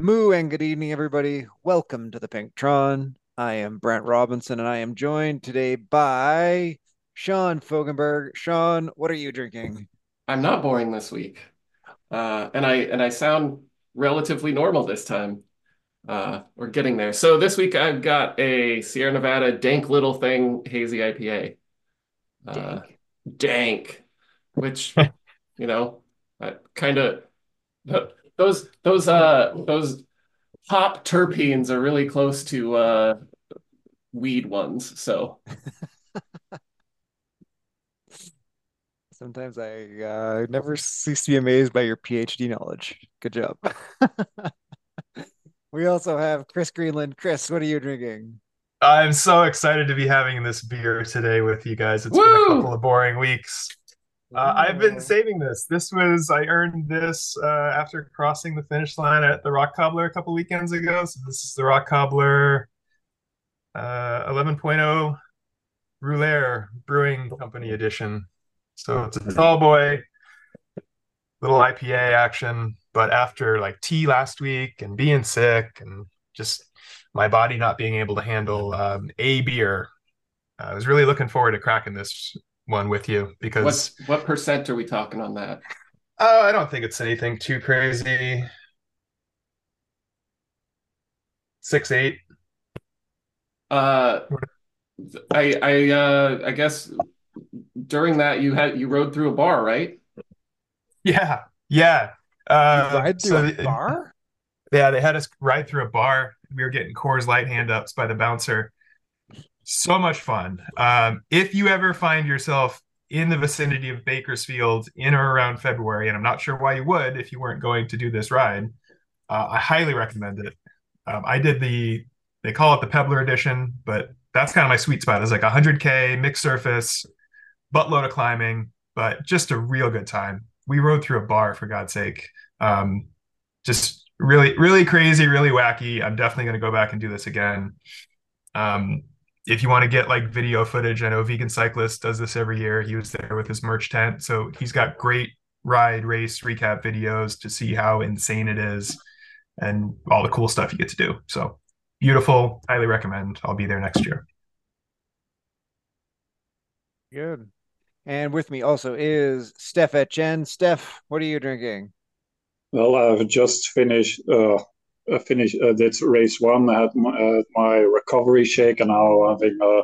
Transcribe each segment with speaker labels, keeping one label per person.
Speaker 1: Moo and good evening, everybody. Welcome to the Pinktron. I am Brent Robinson, and I am joined today by Sean Fogenberg. Sean, what are you drinking?
Speaker 2: I'm not boring this week, uh, and I and I sound relatively normal this time. Uh, we're getting there. So this week I've got a Sierra Nevada Dank Little Thing Hazy IPA. Uh,
Speaker 1: Dank.
Speaker 2: dank, which you know, kind of those those uh those hop terpenes are really close to uh weed ones. So
Speaker 1: Sometimes I uh, never cease to be amazed by your PhD knowledge. Good job. We also have Chris Greenland. Chris, what are you drinking?
Speaker 3: I'm so excited to be having this beer today with you guys. It's been a couple of boring weeks. Uh, I've been saving this. This was, I earned this uh, after crossing the finish line at the Rock Cobbler a couple weekends ago. So this is the Rock Cobbler uh, 11.0 Rouleur Brewing Company edition. So it's a tall boy, little IPA action. But after like tea last week and being sick and just my body not being able to handle um, a beer, I was really looking forward to cracking this one with you because
Speaker 2: what what percent are we talking on that?
Speaker 3: Oh, I don't think it's anything too crazy. Six eight.
Speaker 2: Uh, I I uh I guess during that you had you rode through a bar, right?
Speaker 3: Yeah, yeah.
Speaker 1: You
Speaker 3: Uh,
Speaker 1: ride through
Speaker 3: so
Speaker 1: a bar?
Speaker 3: yeah, they had us ride through a bar. We were getting Coors Light hand ups by the bouncer. So much fun. Um, if you ever find yourself in the vicinity of Bakersfield in or around February, and I'm not sure why you would if you weren't going to do this ride, uh, I highly recommend it. Um, I did the, they call it the Pebbler edition, but that's kind of my sweet spot. It's like 100K, mixed surface, buttload of climbing, but just a real good time. We rode through a bar, for God's sake. Um, just really, really crazy, really wacky. I'm definitely going to go back and do this again. Um, if you want to get like video footage, I know Vegan Cyclist does this every year. He was there with his merch tent. So he's got great ride race recap videos to see how insane it is and all the cool stuff you get to do. So beautiful. Highly recommend. I'll be there next year.
Speaker 1: Good. And with me also is Steph Etchen. Steph, what are you drinking?
Speaker 4: Well, I've just finished uh, uh, finished uh, did race one. I had my, uh, my recovery shake, and now I'm having a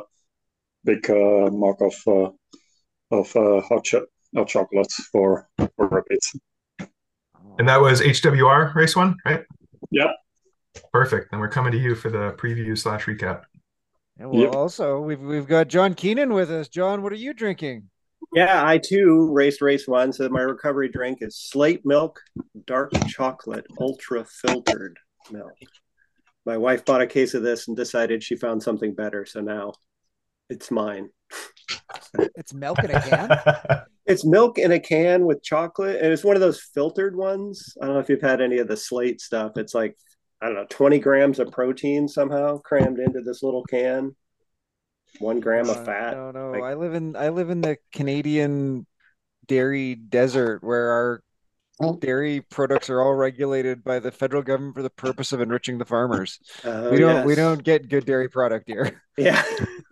Speaker 4: big uh, mug of uh, of uh, hot, cho- hot chocolate for for a bit.
Speaker 3: And that was HWR race one, right?
Speaker 4: Yep.
Speaker 3: Perfect. And we're coming to you for the preview slash recap.
Speaker 1: And well,
Speaker 4: Yep.
Speaker 1: also we've we've got John Keenan with us. John, what are you drinking?
Speaker 5: Yeah, I too raced race one. So my recovery drink is slate milk, dark chocolate, ultra filtered milk. My wife bought a case of this and decided she found something better. So now it's mine.
Speaker 1: It's milk in a can.
Speaker 5: It's milk in a can with chocolate, and it's one of those filtered ones. I don't know if you've had any of the slate stuff. It's like, I don't know, 20 grams of protein somehow crammed into this little can, one gram
Speaker 1: Uh,
Speaker 5: of fat.
Speaker 1: No, no.
Speaker 5: Like-
Speaker 1: I live in I live in the Canadian dairy desert where our dairy products are all regulated by the federal government for the purpose of enriching the farmers.
Speaker 5: Oh,
Speaker 1: we don't we don't get good dairy product here.
Speaker 5: Yeah.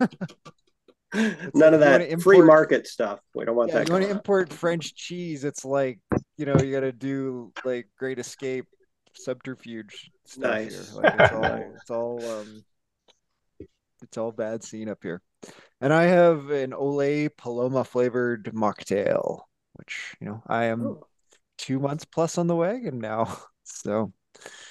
Speaker 5: None of that
Speaker 1: wanna
Speaker 5: free market stuff. We don't want
Speaker 1: Yeah,
Speaker 5: that.
Speaker 1: you want to import French cheese, it's like, you know, you got to do like Great Escape subterfuge stuff
Speaker 5: Nice.
Speaker 1: here. Like it's all
Speaker 5: Nice.
Speaker 1: it's all um it's all bad scene up here. And I have an Olay Paloma flavored mocktail, which, you know, I am
Speaker 5: Oh.
Speaker 1: Two months plus on the wagon now. So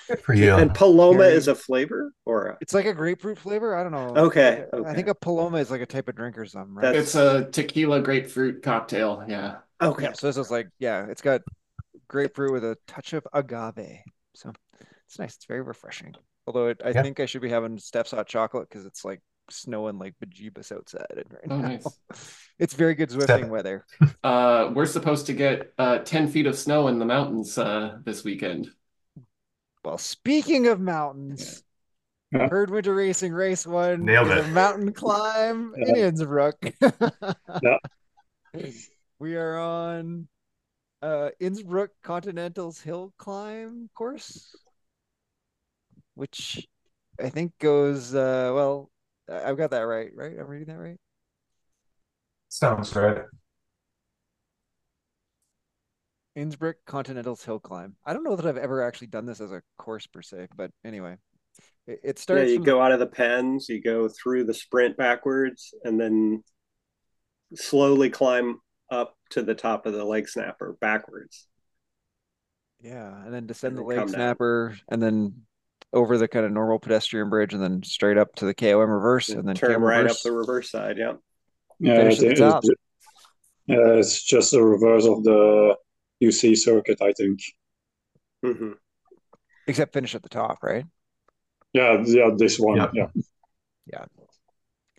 Speaker 3: Good for you.
Speaker 5: And Paloma
Speaker 1: Very-
Speaker 5: is a flavor or a,
Speaker 1: it's like a grapefruit flavor. I don't know.
Speaker 5: Okay,
Speaker 1: I, I think a Paloma is like a type of drink or something, right?
Speaker 2: It's a tequila grapefruit cocktail. Yeah.
Speaker 5: okay.
Speaker 1: Yeah, so this is like, yeah, it's got grapefruit with a touch of agave. So it's nice. It's very refreshing. Although it, I
Speaker 3: Yeah.
Speaker 1: think I should be having Steph's hot chocolate because it's like snowing like bejeebus outside right
Speaker 2: Oh,
Speaker 1: now.
Speaker 2: nice.
Speaker 1: It's very good Zwifting
Speaker 3: Steph-
Speaker 1: weather.
Speaker 2: Uh, we're supposed to get uh 10 feet of snow in the mountains uh this weekend.
Speaker 1: Well, speaking of mountains,
Speaker 4: Yeah.
Speaker 1: Herd Winter Racing Race One
Speaker 3: Nailed
Speaker 1: is
Speaker 3: it.
Speaker 1: a mountain climb in Innsbruck.
Speaker 4: Yeah.
Speaker 1: We are on uh Innsbruck Continental's hill climb course. which I think goes uh well, I've got that right, right? I'm reading that right?
Speaker 3: Sounds right.
Speaker 1: Innsbruck Continental's Hill Climb. I don't know that I've ever actually done this as a course per se, but anyway. It, it starts
Speaker 5: Yeah, you
Speaker 1: from
Speaker 5: go out of the pens, you go through the sprint backwards, and then slowly climb up to the top of the leg snapper backwards.
Speaker 1: Yeah, and then descend
Speaker 5: And
Speaker 1: the
Speaker 5: then
Speaker 1: leg
Speaker 5: come down.
Speaker 1: snapper, and then over the kind of normal pedestrian bridge, and then straight up to the KOM reverse, and then
Speaker 5: turn
Speaker 1: KOM
Speaker 5: right
Speaker 1: reverse.
Speaker 5: up the reverse side. Yeah.
Speaker 4: Yeah,
Speaker 1: Finish
Speaker 4: it-
Speaker 1: at the
Speaker 4: it's,
Speaker 1: top.
Speaker 4: yeah, it's just the reverse of the UC circuit, I think.
Speaker 5: hmm
Speaker 1: Except finish at the top, right?
Speaker 4: Yeah, yeah, this one.
Speaker 3: yeah,
Speaker 4: Yeah,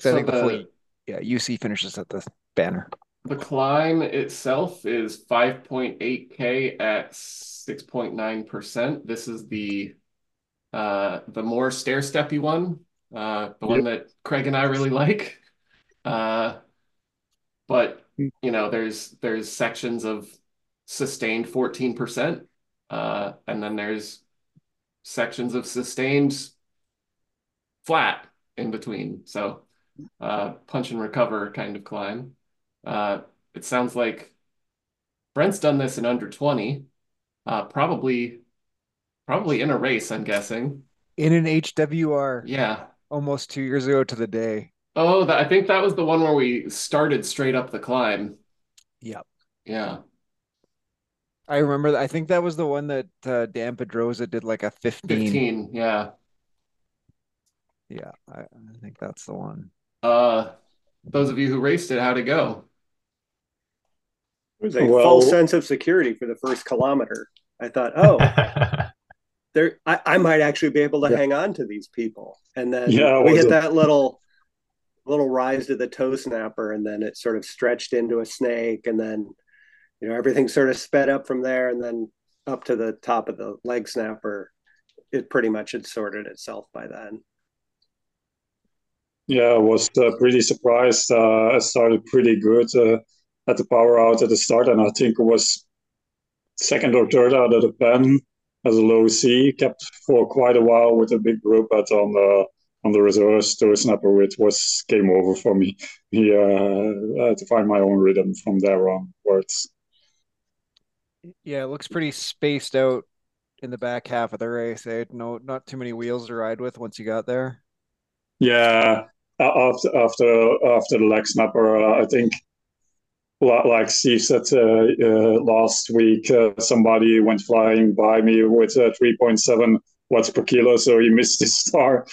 Speaker 1: So I think
Speaker 2: the-
Speaker 1: before, yeah, UC finishes at the banner.
Speaker 2: The climb itself is 5.8K at 6.9%. This is the uh the more stair steppy one, uh the one that Craig and I really like. Uh but you know, there's there's sections of sustained 14%, uh and then there's sections of sustained flat in between. So uh punch and recover kind of climb. Uh, it sounds like Brent's done this in under 20, uh, probably, probably in a race, I'm guessing.
Speaker 1: In an HWR
Speaker 2: Yeah.
Speaker 1: almost two years ago to the day.
Speaker 2: Oh, that, I think that was the one where we started straight up the climb.
Speaker 1: Yep.
Speaker 2: Yeah.
Speaker 1: I remember that. I think that was the one that uh, Dan Pedrosa did like a 15.
Speaker 2: 15. Yeah.
Speaker 1: Yeah, I, I think that's the one.
Speaker 2: Uh, those of you who raced it, how'd it go?
Speaker 5: It was a
Speaker 4: Well-
Speaker 5: false sense of security for the first kilometer. I thought, oh, there, I, I might actually be able to
Speaker 1: Yeah.
Speaker 5: hang on to these people. And then
Speaker 4: Yeah,
Speaker 5: we hit
Speaker 4: a-
Speaker 5: that little, little rise to the toe snapper, and then it sort of stretched into a snake, and then, you know, everything sort of sped up from there, and then up to the top of the leg snapper. It pretty much had sorted itself by then.
Speaker 4: yeah, I was uh, pretty surprised. Uh, I started pretty good uh, at the power out at the start, and I think it was second or third out of the pen as a low C. Kept for quite a while with a big group, but on the on the reverse toe snapper, it was game over for me. Yeah, I had to find my own rhythm from there onwards.
Speaker 1: Yeah, it looks pretty spaced out in the back half of the race. Eh? No, not too many wheels to ride with once you got there.
Speaker 4: Yeah, after after after the leg snapper, uh, I think, like Steve said uh, uh, last week, uh, somebody went flying by me with uh, 3.7 watts per kilo, so he missed his start.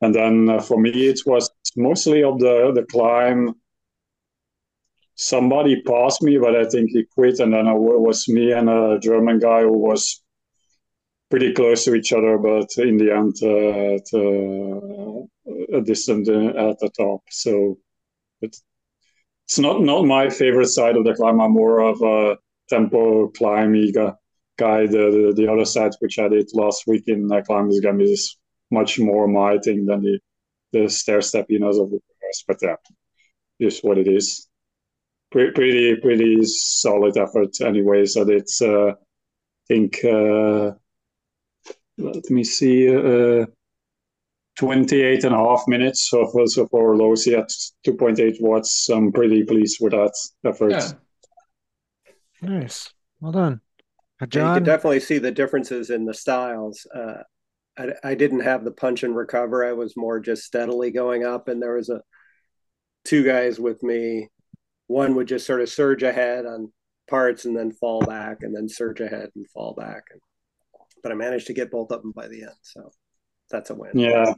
Speaker 4: And then uh, for me, it was mostly of the the climb. Somebody passed me, but I think he quit, and then it was me and a German guy who was pretty close to each other, but in the end, uh, at, uh, a distant uh, at the top. So it's not not my favorite side of the climb. I'm more of a tempo climby guy. The, the the other side, which I did last week in climb uh, Climbers Game, is much more my thing than the the stair steppiness of the rest. But yeah, is what it is. Pretty pretty pretty solid effort anyway. So it's uh, I think. Uh, let me see, uh, 28 and a half minutes. So for, so for Losi at 2.8 watts, I'm pretty pleased with that effort.
Speaker 2: Yeah.
Speaker 1: Nice. Well done. Uh,
Speaker 5: Yeah, you can definitely see the differences in the styles. Uh, I, I didn't have the punch and recover. I was more just steadily going up, and there was a two guys with me. One would just sort of surge ahead on parts and then fall back, and then surge ahead and fall back. And, but I managed to get both of them by the end, so that's a win.
Speaker 4: Yeah,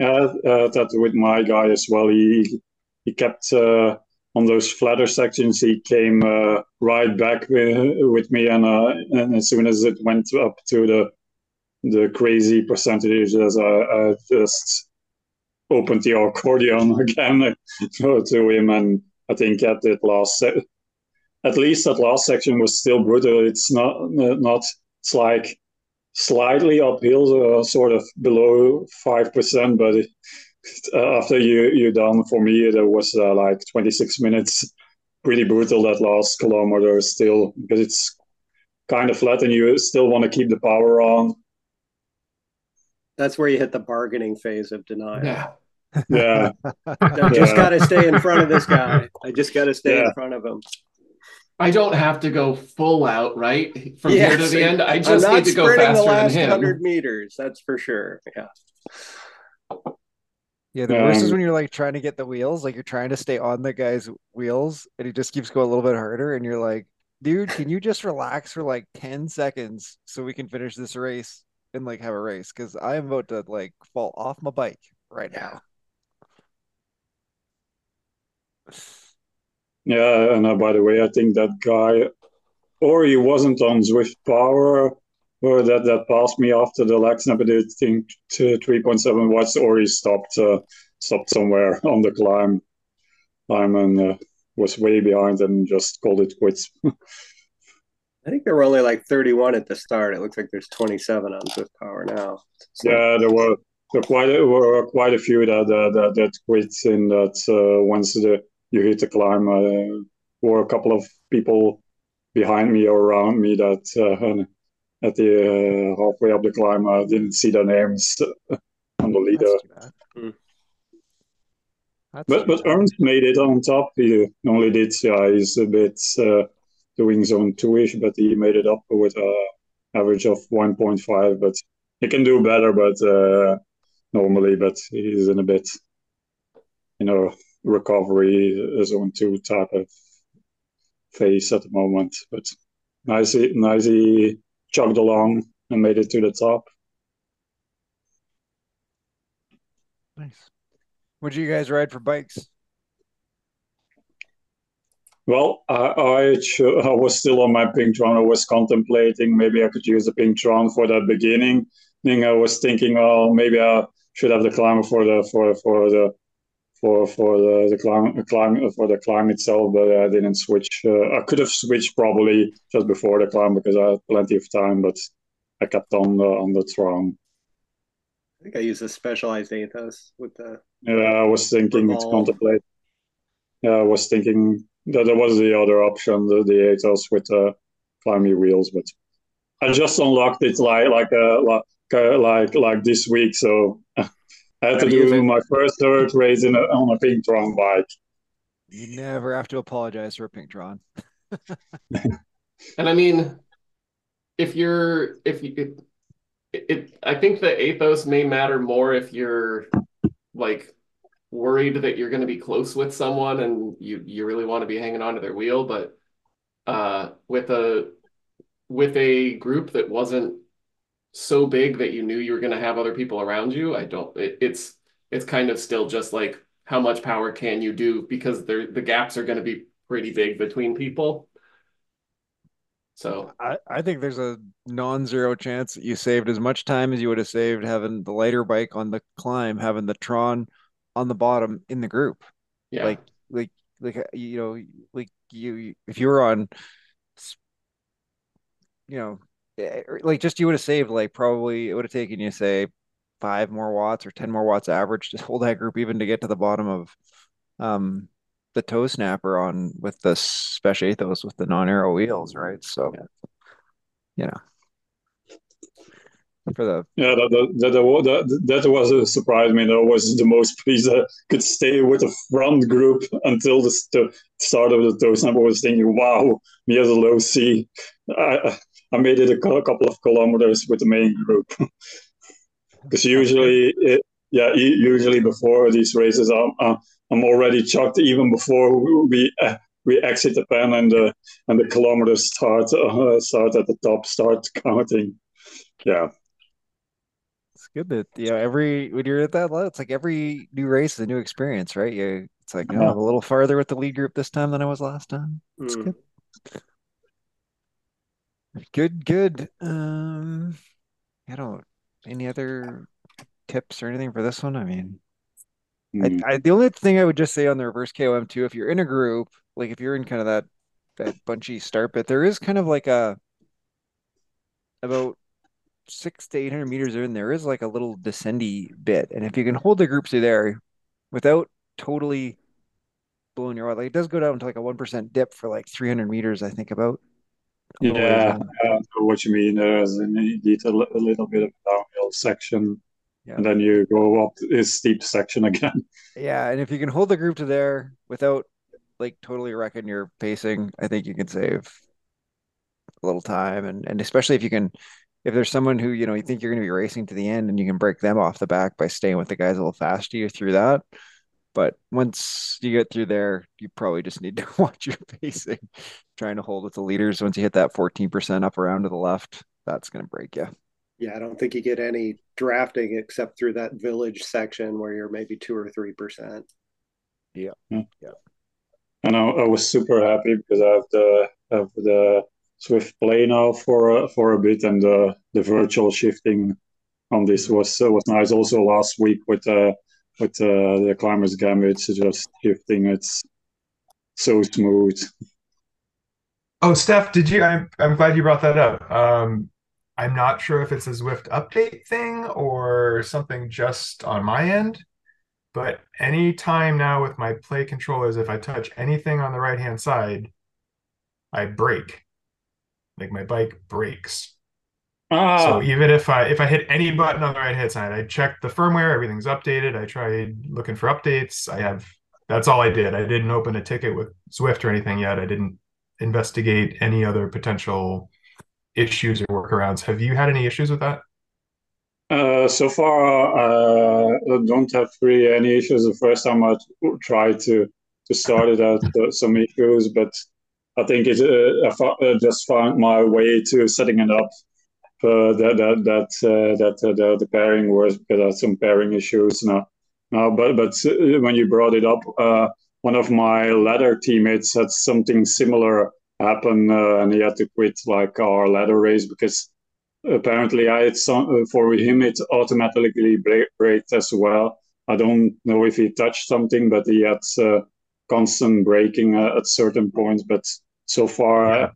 Speaker 4: yeah, uh, that with my guy as well. He he kept uh, on those flatter sections. He came uh, right back with, with me, and uh, and as soon as it went up to the the crazy percentages, I, I just opened the accordion again to him, and I think at that last at least that last section was still brutal. It's not not it's like slightly uphill, uh, sort of below five percent. But it, uh, after you you done, for me, there was uh, like twenty six minutes, pretty brutal that last kilometer still because it's kind of flat and you still want to keep the power on.
Speaker 5: That's where you hit the bargaining phase of denial.
Speaker 2: Yeah.
Speaker 4: Yeah.
Speaker 5: I just
Speaker 4: Yeah.
Speaker 5: got to stay in front of this guy. I just got to stay
Speaker 4: Yeah.
Speaker 5: in front of him.
Speaker 2: I don't have to go full out, right? From here to the end. I
Speaker 5: I'm
Speaker 2: just
Speaker 5: not
Speaker 2: need to go
Speaker 5: sprinting the
Speaker 2: faster than
Speaker 5: last
Speaker 2: him.
Speaker 5: hundred meters. That's for sure. Yeah.
Speaker 1: Yeah, the worst is
Speaker 4: Um,
Speaker 1: when you're like trying to get the wheels, like you're trying to stay on the guy's wheels and he just keeps going a little bit harder and you're like, dude, can you just relax for like 10 seconds so we can finish this race and like have a race? Because I am about to like fall off my bike right now.
Speaker 4: Yeah, and uh, by the way, I think that guy, or he wasn't on Zwift Power, or that that passed me after the lag snap. I did think to 3.7 watts, or he stopped uh, stopped somewhere on the climb, climb and uh, was way behind and just called it quits.
Speaker 5: I think there were only like 31 at the start. It looks like there's 27 on Zwift Power now. So
Speaker 4: Yeah, there were there were quite a, were quite a few that that that, that quit in that uh, once the you hit the climb. Uh, were a couple of people behind me or around me that uh, at the uh, halfway up the climb I didn't see their names on the leader.
Speaker 1: That's too bad.
Speaker 5: Hmm.
Speaker 1: That's
Speaker 4: But but. Ernst made it on top. He only did yeah he's a bit uh, doing zone two ish, but he made it up with a average of one point five. But he can do better, but uh, normally, but he's in a bit you know recovery zone two type of phase at the moment. But nicely nicely chugged along and made it to the top.
Speaker 1: Nice. Would you guys ride for bikes?
Speaker 4: Well, I, I, I was still on my Pingtron. I was contemplating maybe I could use the Pingtron for that beginning. Thing I was thinking, oh, maybe I should have the climber for the for for the for for the, the climb the climb for the climb itself, but I didn't switch. Uh, I could have switched probably just before the climb because I had plenty of time, but I kept on the on the Tron.
Speaker 5: I think I used a specialized Aethos with the.
Speaker 4: Yeah, I was thinking it's contemplate. Yeah, I was thinking that there was the other option, the the Aethos with the climbing wheels, but I just unlocked it like like uh, like uh, like like this week, so I had to
Speaker 5: do you
Speaker 4: my first third race in a, on a Pingtron bike.
Speaker 1: You never have to apologize for a Pingtron.
Speaker 2: And I mean, if you're if you it, it I think the Aethos may matter more if you're like worried that you're going to be close with someone and you you really want to be hanging onto their wheel, but uh with a with a group that wasn't so big that you knew you were going to have other people around you, I don't it, it's it's kind of still just like how much power can you do because there the gaps are going to be pretty big between people. So
Speaker 1: I, I think there's a non-zero chance that you saved as much time as you would have saved having the lighter bike on the climb, having the Tron on the bottom in the group.
Speaker 2: yeah.
Speaker 1: Like, like, like you know, like you, if you were on, you know, like just you would have saved like probably it would have taken you say five more watts or ten more watts average to hold that group even to get to the bottom of, um, the toe snapper on with the special Aethos with the non-arrow wheels, right? So, you know, for the
Speaker 4: Yeah, that that, that, that, that was a surprise. I mean, that was the most pleased I could stay with the front group until the, the start of the toe snapper I was thinking, wow, me as a low C, I, I made it a couple of kilometers with the main group. Because usually, it, yeah, usually before these races, I'm, uh, I'm already chucked even before we uh, we exit the pen and the and the kilometers start uh, start at the top, start counting. Yeah.
Speaker 1: It's good that you know every when you're at that level, it's like every new race is a new experience, right? You it's like oh,
Speaker 4: Yeah.
Speaker 1: I'm a little farther with the lead group this time than I was last time. It's
Speaker 5: Hmm.
Speaker 1: good. Good, good. Um, I don't. Any other tips or anything for this one? I mean,
Speaker 4: Mm.
Speaker 1: I, I the only thing I would just say on the reverse KOM too, if you're in a group, like if you're in kind of that that bunchy start bit, there is kind of like a about six to eight hundred meters in, there is like a little descendy bit, and if you can hold the groups through there without totally blowing your out, like it does go down to like a one percent dip for like three hundred meters, I think about. A little ways
Speaker 4: Yeah,
Speaker 1: in.
Speaker 4: What you mean. There's indeed a, a little bit of a downhill section
Speaker 1: Yeah.
Speaker 4: and then you go up this steep section again.
Speaker 1: Yeah, and if you can hold the group to there without like totally wrecking your pacing, I think you can save a little time and and especially if you can if there's someone who, you know, you think you're going to be racing to the end and you can break them off the back by staying with the guys a little faster you through that. But once you get through there, you probably just need to watch your pacing, trying to hold with the leaders. Once you hit that 14% up around to the left, that's going to break you.
Speaker 5: Yeah, I don't think you get any drafting except through that village section where you're maybe two or three percent.
Speaker 1: Yeah.
Speaker 4: Yeah.
Speaker 1: Yeah.
Speaker 4: And I, I was super happy because I have the have the Zwift Play now for uh, for a bit, and uh, the virtual shifting on this was uh, was nice. Also last week with uh, with uh, the Climbers Gambit, just shifting, it's so smooth.
Speaker 3: Oh, Steph, did you? I'm I'm glad you brought that up. Um, I'm not sure if it's a Zwift update thing or something just on my end, but any time now with my play controllers, if I touch anything on the right hand side, I break. Like my bike breaks.
Speaker 4: Ah,
Speaker 3: So even if I if I hit any button on the right hand side, I checked the firmware, everything's updated. I tried looking for updates. I have that's all I did. I didn't open a ticket with Zwift or anything yet. I didn't investigate any other potential issues or workarounds. Have you had any issues with that?
Speaker 4: Uh, so far, uh, I don't have really any issues. The first time I tried to to start it out, uh, some issues, but I think it uh, I uh, just found my way to setting it up. Uh, that that that uh, that uh, the, the pairing was because I had some pairing issues now. Now, but but uh, when you brought it up, uh, one of my ladder teammates had something similar happen, uh, and he had to quit like our ladder race because apparently I had some for him it automatically braked as well. I don't know if he touched something, but he had constant braking at certain points. But so far,
Speaker 3: Yeah.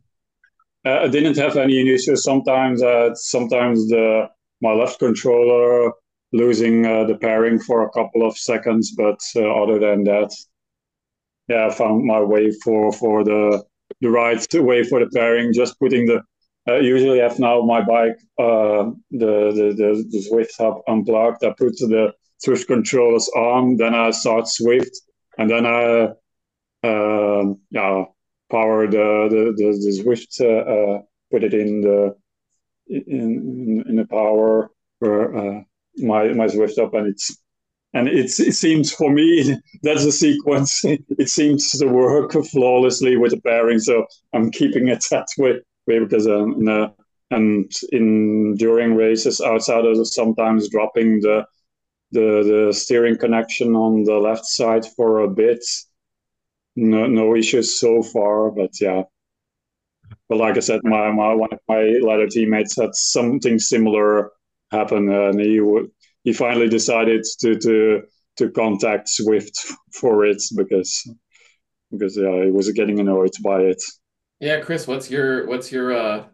Speaker 4: Uh, I didn't have any issues. Sometimes, uh, sometimes the my left controller losing uh, the pairing for a couple of seconds, but uh, other than that, yeah, I found my way for for the the right way for the pairing. Just putting the I usually have now my bike, uh, the, the, the, the Zwift hub unplugged. I put the Zwift controllers on, then I start Zwift, and then I yeah power the the, the, the Zwift, uh, uh, put it in the in in, the power for uh, my my Zwift Hub, and it's and it's it seems for me that's a sequence. It seems to work flawlessly with the pairing, so I'm keeping it that way way because um, in, uh, and in during races outside of sometimes dropping the the the steering connection on the left side for a bit. No no issues so far, but yeah. But like I said, my, my one of my ladder teammates had something similar happen, and he would he finally decided to to to contact Zwift for it because because yeah he was getting annoyed by it.
Speaker 2: Yeah, Chris, what's your what's your uh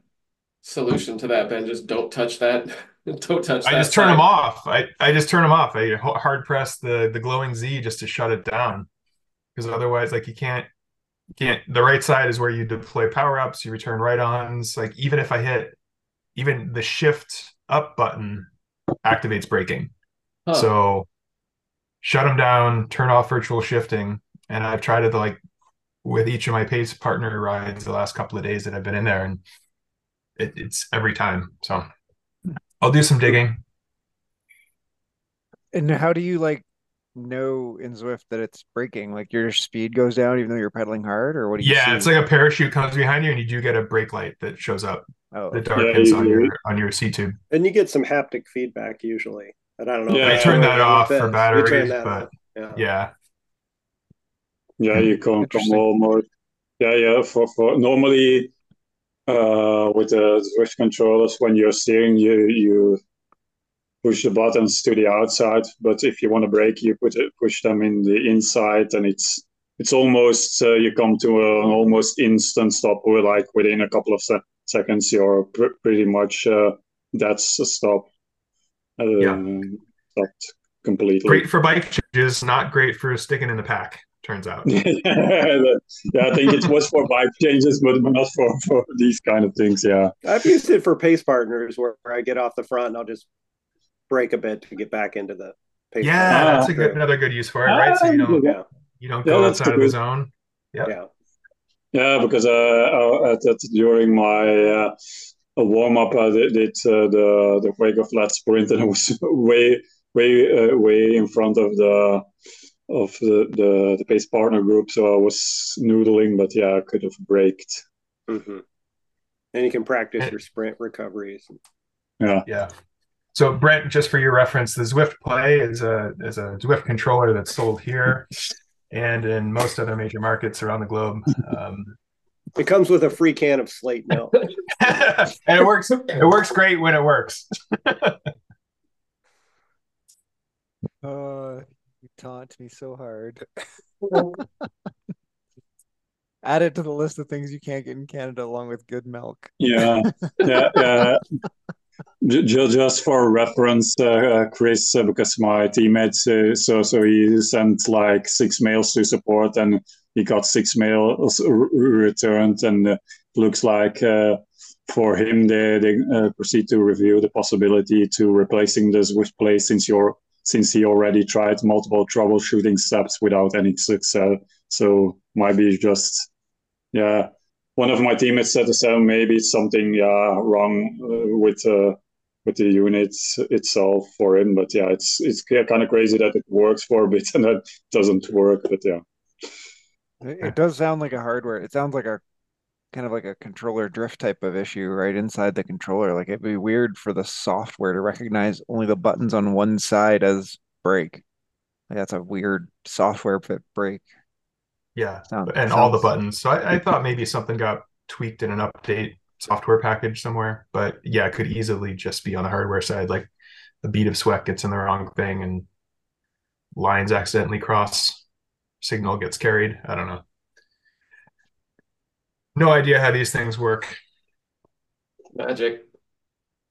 Speaker 2: solution to that, Ben? Just don't touch that. Don't touch
Speaker 3: I
Speaker 2: that
Speaker 3: just turn
Speaker 2: side.
Speaker 3: them off. I, I just turn them off. I hard press the the glowing Z just to shut it down. Because otherwise, like you can't you can't the right side is where you deploy power ups, you return right ons. Like even if I hit even the shift up button activates braking.
Speaker 2: Huh.
Speaker 3: So shut them down, turn off virtual shifting. And I've tried it like with each of my pace partner rides the last couple of days that I've been in there, and it, it's every time. So I'll do some digging.
Speaker 1: And how do you like know in Zwift that it's braking? Like your speed goes down even though you're pedaling hard, or what do you
Speaker 3: Yeah,
Speaker 1: see?
Speaker 3: it's like a parachute comes behind you, and you do get a brake light that shows up
Speaker 1: oh,
Speaker 3: the darkens
Speaker 4: you-
Speaker 3: on your on your C tube.
Speaker 5: And you get some haptic feedback usually. And I don't know.
Speaker 4: Yeah,
Speaker 3: I turn that off
Speaker 5: with
Speaker 3: for
Speaker 5: this.
Speaker 3: batteries,
Speaker 5: You turn that
Speaker 3: but
Speaker 5: off. Yeah.
Speaker 3: yeah,
Speaker 4: Yeah, you can come
Speaker 1: Interesting.
Speaker 4: almost. Yeah, yeah. For for normally, uh, with the Zwift controllers, when you're steering, you you push the buttons to the outside. But if you want to break, you put it, push them in the inside, and it's it's almost uh, you come to a, an almost instant stop. Where like within a couple of se- seconds, you're pr- pretty much uh, that's a stop. Uh,
Speaker 3: Yeah.
Speaker 4: Stopped completely.
Speaker 3: great for bike changes, not great for sticking in the pack. Turns out.
Speaker 4: yeah, I think it was for bike changes, but not for, for these kind of things. Yeah,
Speaker 5: I've used it for pace partners where I get off the front and I'll just break a bit to get back into the pace.
Speaker 3: Yeah,
Speaker 4: Ah.
Speaker 3: that's a good another good use for it, right? So you don't
Speaker 5: Yeah,
Speaker 3: you don't go
Speaker 4: that's
Speaker 3: outside of the zone. Yep.
Speaker 5: yeah.
Speaker 4: Yeah, because uh, uh, at, at, during my uh, warm up, I did, did uh, the the Quake of Flat Sprint, and I was way way uh, way in front of the of the, the the pace partner group, so I was noodling, but yeah, I could have braked.
Speaker 5: hmm And you can practice your sprint recoveries.
Speaker 4: Yeah,
Speaker 3: Yeah. So Brent, just for your reference, the Zwift Play is a is a Zwift controller that's sold here and in most other major markets around the globe. Um,
Speaker 5: It comes with a free can of slate milk.
Speaker 3: and it works it works great when it works.
Speaker 1: Uh, you taunt me so hard. Add it to the list of things you can't get in Canada along with good milk.
Speaker 4: yeah, yeah, yeah. Just for reference, uh, uh, Chris, uh, because my teammates, uh, so so he sent like six mails to support, and he got six mails returned, and looks like for him they they uh, proceed to review the possibility to replacing this with play since you're since he already tried multiple troubleshooting steps without any success. So might be just yeah one of my teammates said so maybe it's something wrong uh, with uh, with the unit itself for him but yeah it's it's kind of crazy that it works for a bit and that doesn't work but yeah
Speaker 1: It, does sound like a hardware. It sounds like a kind of like a controller drift type of issue right inside the controller. Like it'd be weird for the software to recognize only the buttons on one side as brake. Like that's a weird software brake.
Speaker 3: Yeah.
Speaker 1: Sound,
Speaker 3: And all the buttons. So I, I thought maybe something got tweaked in an update software package somewhere. But yeah, it could easily just be on the hardware side. Like the bead of sweat gets in the wrong thing and lines accidentally cross, signal gets carried. I don't know. No idea how these things work.
Speaker 2: Magic.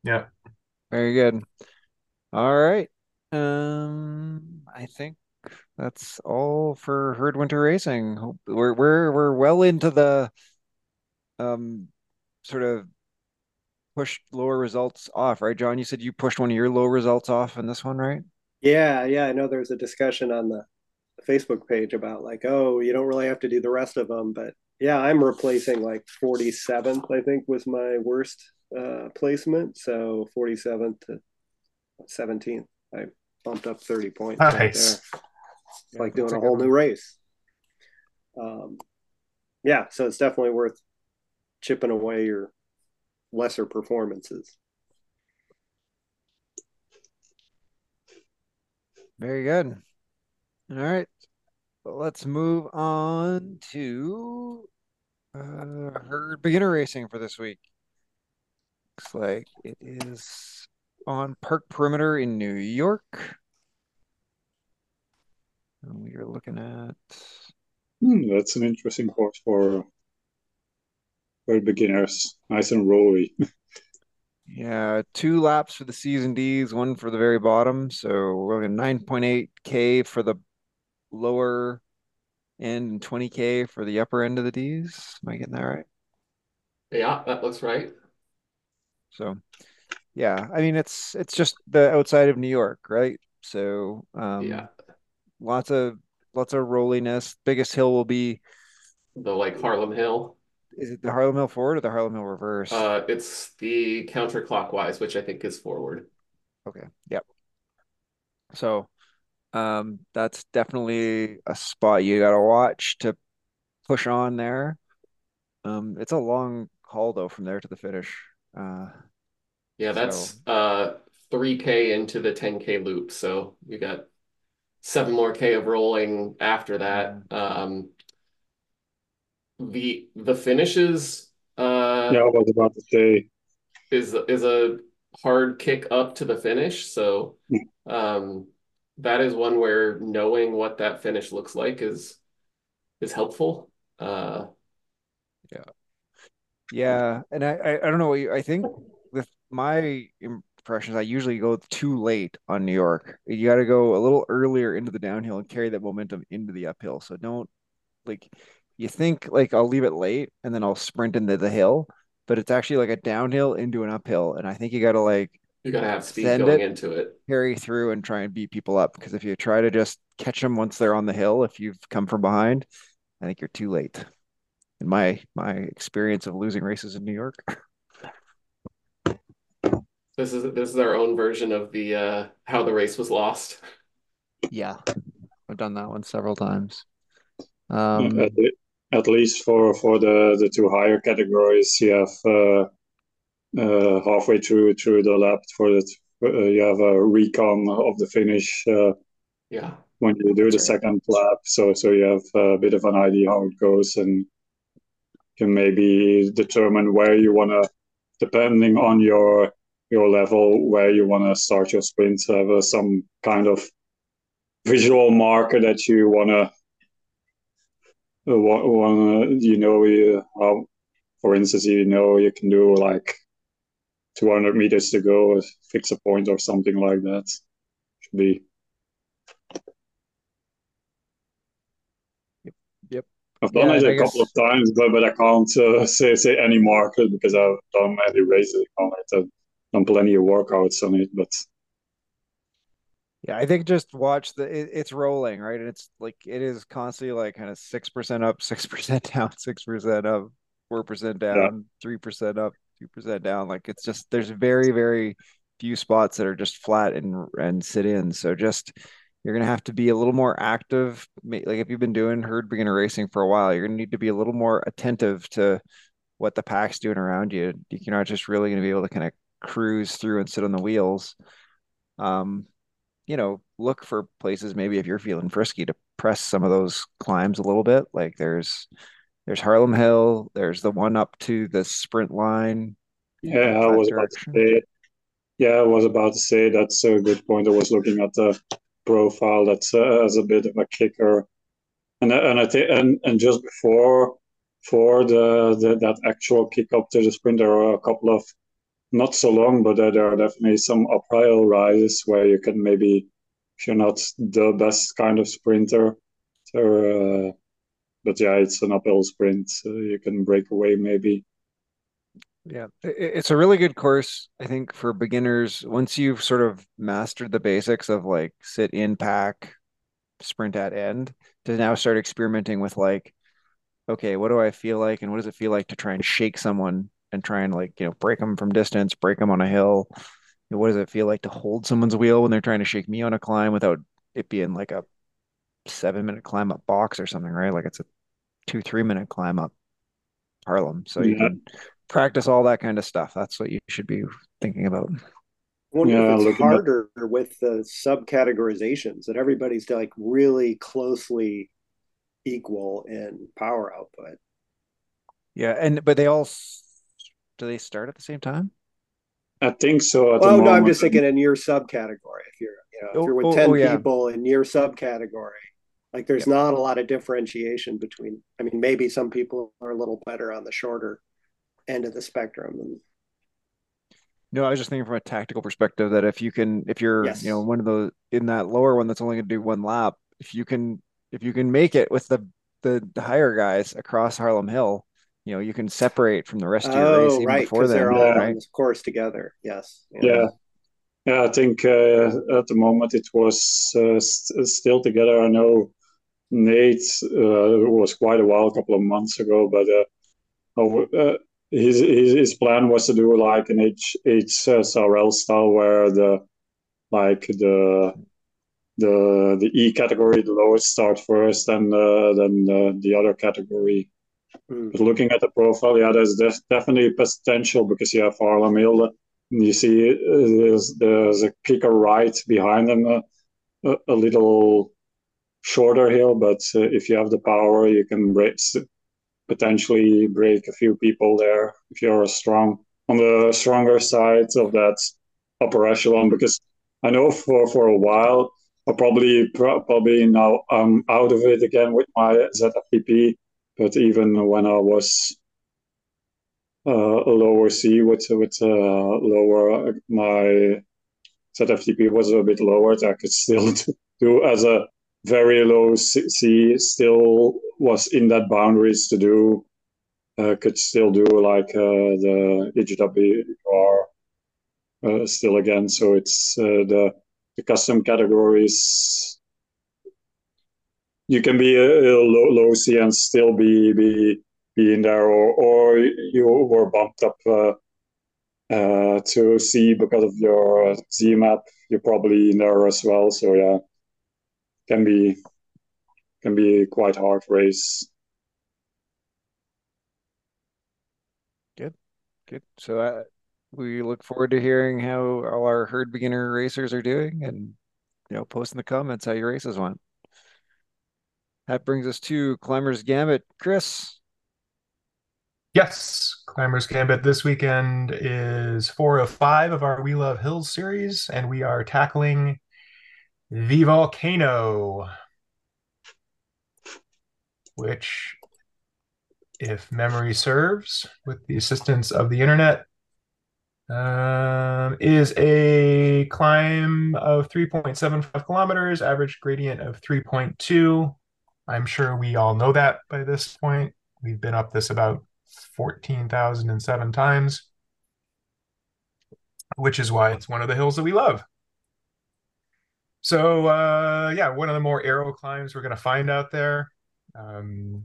Speaker 3: Yeah.
Speaker 1: Very good. All right. Um, I think that's all for Herd Winter Racing. We're we're we're well into the um sort of pushed lower results off, right, John? You said you pushed one of your low results off in this one, right?
Speaker 5: Yeah, yeah, I know there's a discussion on the Facebook page about like, oh, you don't really have to do the rest of them, but yeah, I'm replacing like 47th, I think was my worst uh, placement. So 47th to 17th, I bumped up 30 points right
Speaker 3: Nice.
Speaker 5: there. It's like doing a whole new race. Um, yeah, so it's definitely worth chipping away your lesser performances.
Speaker 1: Very good. All right. Well, let's move on to uh, herd beginner racing for this week. Looks like it is on Park Perimeter in New York. And we are looking at
Speaker 4: Hmm, that's an interesting course for for beginners nice and rolly
Speaker 1: yeah, two laps for the C's and D's, one for the very bottom. So we're looking 9.8K for the lower end and 20K for the upper end of the D's. Am I getting that right?
Speaker 2: Yeah, that looks right.
Speaker 1: So, yeah, I mean it's it's just the outside of New York, right? So, um,
Speaker 2: Yeah.
Speaker 1: Lots of lots of rolliness. Biggest hill will be
Speaker 2: The like Harlem Hill.
Speaker 1: is it the Harlem Hill forward or the Harlem Hill reverse?
Speaker 2: Uh, it's the counterclockwise, which I think is forward.
Speaker 1: Okay, yep. So, um, that's definitely a spot you gotta watch to push on there. Um, it's a long haul though from there to the finish. Uh,
Speaker 2: Yeah, that's
Speaker 1: So-
Speaker 2: uh 3K into the 10K loop. So you got seven more K of rolling after that. Um, the the finishes uh
Speaker 4: yeah i was about to say
Speaker 2: is is a hard kick up to the finish. So um that is one where knowing what that finish looks like is is helpful. Uh
Speaker 1: Yeah, yeah, and I, I, I don't know. What i think with my impressions, I usually go too late on New York. You got to go a little earlier into the downhill and carry that momentum into the uphill. So don't like you think like I'll leave it late and then I'll sprint into the hill, but it's actually like a downhill into an uphill, and I think you got to like
Speaker 2: You gotta have speed going
Speaker 1: it.
Speaker 2: into it.
Speaker 1: carry through and try and beat people up. Because if you try to just catch them once they're on the hill, if you've come from behind, I think you're too late. In my my experience of losing races in New York.
Speaker 2: This is this is our own version of the uh how the race was lost.
Speaker 1: Yeah, I've done that one several times. Um,
Speaker 4: at, at least for for the the two higher categories, you have uh, uh, halfway through through the lap for it, uh, you have a recon of the finish uh,
Speaker 2: Yeah.
Speaker 4: when you do the
Speaker 1: right.
Speaker 4: second lap. So so you have a bit of an idea how it goes and can maybe determine where you want to, depending on your your level, where you want to start your sprint. Have uh, some kind of visual marker that you want to. Want you know you how, for instance, you know you can do like 200 meters to go, fix a point or something like that. Should be
Speaker 1: Yep.
Speaker 4: I've done
Speaker 1: Yeah,
Speaker 4: it
Speaker 1: I
Speaker 4: a couple
Speaker 1: guess-
Speaker 4: of times, but but I can't uh, say say any market because I've done many races on it. Done plenty of workouts on it, but
Speaker 1: Yeah, I think just watch the it, it's rolling, right? And it's like it is constantly like kind of six percent up, six percent down, six percent up, four percent down, three percent up, two percent down. Like it's just there's very, very few spots that are just flat and and sit in. So just you're gonna have to be a little more active. Like if you've been doing herd beginner racing for a while, you're gonna need to be a little more attentive to what the pack's doing around you. You're not just really gonna be able to kind of cruise through and sit on the wheels. Um, you know, look for places maybe if you're feeling frisky to press some of those climbs a little bit. Like there's there's Harlem Hill, there's the one up to the sprint line.
Speaker 4: yeah, I was about to say. Yeah, I was about to say that's a good point. I was looking at the profile that's uh, as a bit of a kicker, and and I think and and just before for the, the that actual kick up to the sprint, there are a couple of not so long, but there are definitely some uphill rises where you can maybe, if you're not the best kind of sprinter, uh, but yeah, it's an uphill sprint, so you can break away maybe.
Speaker 1: Yeah, it's a really good course, I think, for beginners. Once you've sort of mastered the basics of like sit in pack, sprint at end, to now start experimenting with like, okay, what do I feel like, and what does it feel like to try and shake someone and try and like, you know, break them from distance, break them on a hill. You know, what does it feel like to hold someone's wheel when they're trying to shake me on a climb without it being like a seven minute climb up box or something, right? Like it's a two, three minute climb up Harlem. So you can practice all that kind of stuff. That's what you should be thinking about.
Speaker 5: I wonder
Speaker 4: Yeah,
Speaker 5: if it's
Speaker 4: looking at-
Speaker 5: harder with the subcategorizations that everybody's like really closely equal in power output.
Speaker 1: Yeah, and but they all s- do they start at the same time?
Speaker 4: I think so at the
Speaker 5: Oh no, I'm just thinking in your subcategory. If you're, you know, if
Speaker 1: Oh,
Speaker 5: you're with
Speaker 1: oh, oh,
Speaker 5: ten
Speaker 1: oh, yeah.
Speaker 5: people in your subcategory, like there's not a lot of differentiation between. I mean, maybe some people are a little better on the shorter end of the spectrum, and
Speaker 1: No, I was just thinking from a tactical perspective that if you can, if you're,
Speaker 5: Yes.
Speaker 1: you know, one of the in that lower one that's only going to do one lap, if you can, if you can make it with the the, the higher guys across Harlem Hill, you know, you can separate from the rest of your race
Speaker 5: oh
Speaker 1: even
Speaker 5: right,
Speaker 1: before then,
Speaker 5: they're all
Speaker 4: yeah.
Speaker 5: on
Speaker 1: right?
Speaker 5: this course together. Yes.
Speaker 4: Yeah. Yeah, I think uh, at the moment it was uh, st- still together. I know Nate uh, was quite a while, a couple of months ago, but uh, oh, uh, his, his his plan was to do like an H H uh, SRL style where the like the the the E category, the lowest start first, and uh, then uh, the other category
Speaker 5: Hmm.
Speaker 4: but looking at the profile, yeah, there's def- definitely potential because you have Harlem You see, uh, there's, there's a kicker right behind them, uh, a, a little shorter hill. But uh, if you have the power, you can break, potentially break a few people there if you're strong on the stronger side of that upper echelon. Because I know for for a while, I probably probably now I'm out of it again with my ZFTP but even when I was uh, a lower C with with uh, lower my ZFTP was a bit lower, I could still do as a very low C, still was in that boundaries to do. Uh, could still do like uh, the HWR uh, still again. So it's uh, the the custom categories. You can be a, a low, low C and still be be be in there, or or you were bumped up uh, uh, to C because of your Z map. You're probably in there as well. So yeah, can be can be quite hard race.
Speaker 1: Good, good. So uh, we look forward to hearing how all our herd beginner racers are doing, and you know, post in the comments how your races went. That brings us to Climbers Gambit. Chris.
Speaker 3: Yes, Climbers Gambit this weekend is four of five of our We Love Hills series, and we are tackling the volcano, which, if memory serves, with the assistance of the internet, um, is a climb of 3.75 kilometers, average gradient of 3.2. I'm sure we all know that by this point. We've been up this about 14,007 times, which is why it's one of the hills that we love. So, uh, yeah, one of the more aero climbs we're going to find out there. Um,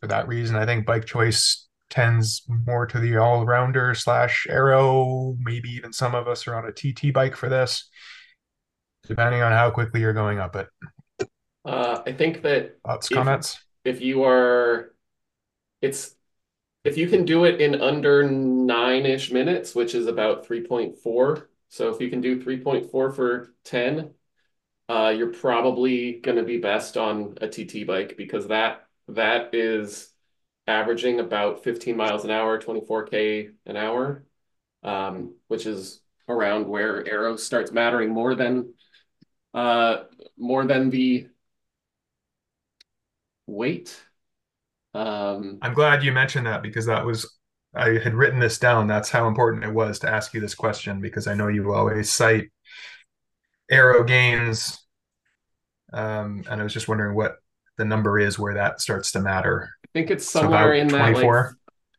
Speaker 3: for that reason, I think bike choice tends more to the all rounder slash aero. Maybe even some of us are on a TT bike for this, depending on how quickly you're going up it.
Speaker 2: Uh, I think that
Speaker 3: Thoughts,
Speaker 2: if,
Speaker 3: comments?
Speaker 2: if you are, it's if you can do it in under nine-ish minutes, which is about 3.4. So if you can do 3.4 for 10, uh, you're probably going to be best on a TT bike because that that is averaging about 15 miles an hour, 24k an hour, um, which is around where aero starts mattering more than uh, more than the weight. Um,
Speaker 3: I'm glad you mentioned that because that was I had written this down. That's how important it was to ask you this question because I know you always cite aero gains, um, and I was just wondering what the number is where that starts to matter.
Speaker 2: I think it's somewhere in that 24? like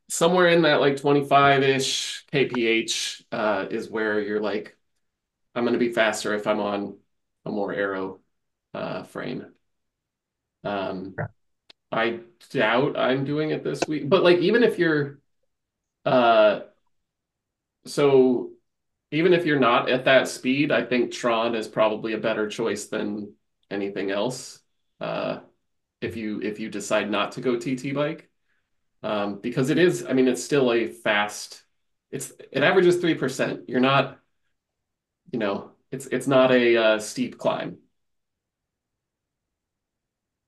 Speaker 2: somewhere in that like 25-ish kph uh, is where you're like, I'm going to be faster if I'm on a more aero uh, frame. Um, okay. I doubt I'm doing it this week, but like even if you're, uh, so even if you're not at that speed, I think Tron is probably a better choice than anything else. Uh, if you if you decide not to go TT bike, um, because it is. I mean, it's still a fast. It's it averages three percent. You're not, you know, it's it's not a uh, steep climb.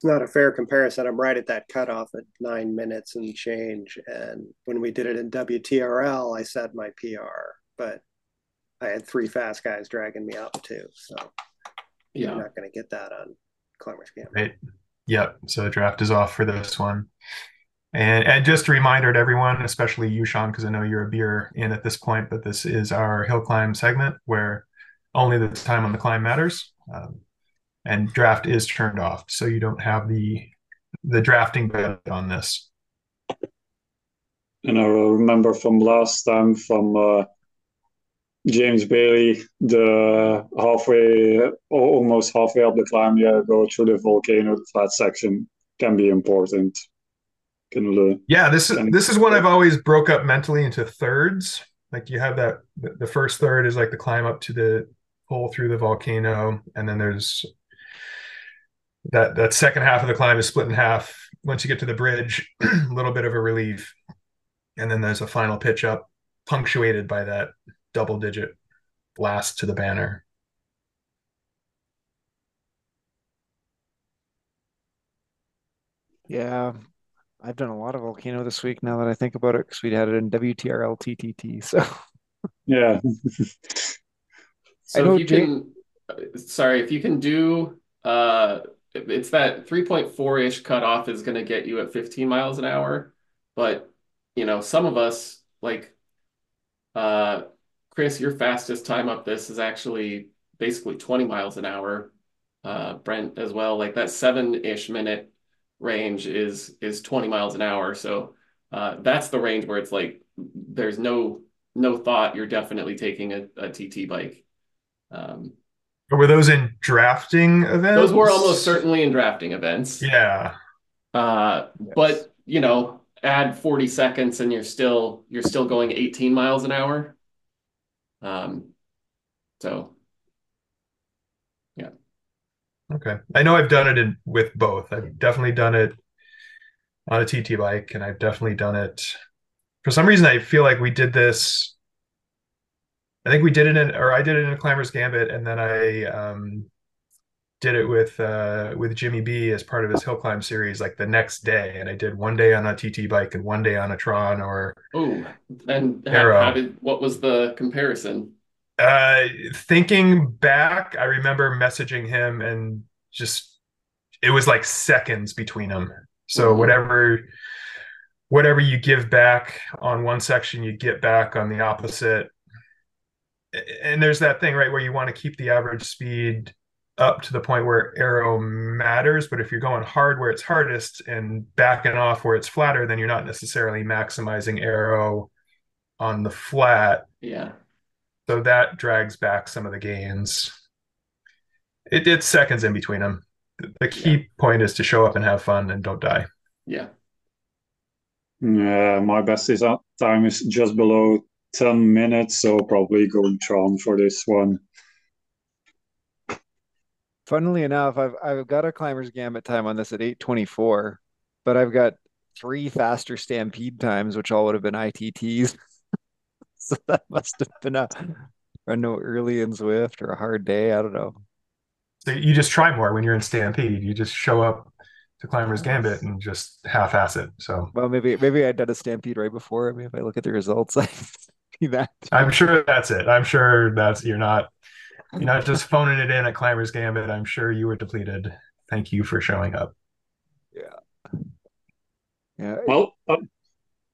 Speaker 5: It's not a fair comparison. I'm right at that cutoff at nine minutes and change. And when we did it in WTRL, I set my PR, but I had three fast guys dragging me up too. So yeah. you're not going to get that on Climbers Gambit.
Speaker 3: Right. Yep. So the draft is off for this one. And, and just a reminder to everyone, especially you, Sean, because I know you're a beer in at this point, but this is our hill climb segment where only the time on the climb matters. Um, and draft is turned off. So you don't have the the drafting bit on this.
Speaker 4: And I remember from last time from uh, James Bailey, the halfway, almost halfway up the climb, yeah, go through the volcano, the flat section can be important. Can
Speaker 3: yeah, this is this is one I've always broke up mentally into thirds. Like you have that the first third is like the climb up to the pull through the volcano, and then there's that that second half of the climb is split in half. Once you get to the bridge, a little bit of a relief, and then there's a final pitch up, punctuated by that double digit blast to the banner.
Speaker 1: Yeah, I've done a lot of volcano this week now that I think about it because we had it in WTRL TTT. So
Speaker 4: yeah.
Speaker 2: so if you Jake... can, sorry, if you can do, uh, it's that 3.4 ish cutoff is going to get you at 15 miles an hour. But, you know, some of us like, uh, Chris, your fastest time up this is actually basically 20 miles an hour. Uh, Brent as well, like that seven-ish minute range is is 20 miles an hour. So uh, that's the range where it's like there's no no thought, you're definitely taking a, a TT bike. Um,
Speaker 3: Were those in drafting events?
Speaker 2: those were almost certainly in drafting events.
Speaker 3: Yeah.
Speaker 2: Uh,
Speaker 1: Yes.
Speaker 2: but you know, add 40 seconds and you're still you're still going 18 miles an hour. Um, so yeah.
Speaker 3: Okay. I know I've done it in with both. I've definitely done it on a TT bike, and I've definitely done it. For some reason, I feel like we did this. I think we did it in, or I did it in a Climber's Gambit, and then I um, did it with uh, with Jimmy B as part of his hill climb series, like the next day. And I did one day on a TT bike and one day on a Tron, or
Speaker 2: oh, and how, how did what was the comparison?
Speaker 3: Uh, thinking back, I remember messaging him and just it was like seconds between them. So
Speaker 2: Mhm.
Speaker 3: whatever whatever you give back on one section, you get back on the opposite. A- And there's that thing, right, where you want to keep the average speed up to the point where aero matters. But if you're going hard where it's hardest and backing off where it's flatter, then you're not necessarily maximizing aero on the flat.
Speaker 2: Yeah.
Speaker 3: So that drags back some of the gains. It, it's seconds in between them. The the key point is to show up and have fun and don't die.
Speaker 2: Yeah.
Speaker 4: Yeah, my best is uh, time is just below 10 minutes, so probably going Tron for this one.
Speaker 1: Funnily enough, I've I've got a climber's gambit time on this at 824, but I've got three faster stampede times, which all would have been ITTs. So that must have been a, a no early in Zwift or a hard day. I don't know.
Speaker 3: So you just try more when you're in Stampede. You just show up to Climber's Gambit and just half-ass it. So
Speaker 1: Well, maybe maybe I'd done a stampede right before. I mean, if I look at the results, I see that.
Speaker 3: I'm sure that's it. I'm sure that's you're not you're not just phoning it in at Climber's Gambit. I'm sure you were depleted. Thank you for showing up.
Speaker 1: Yeah. Yeah.
Speaker 4: Well, uh,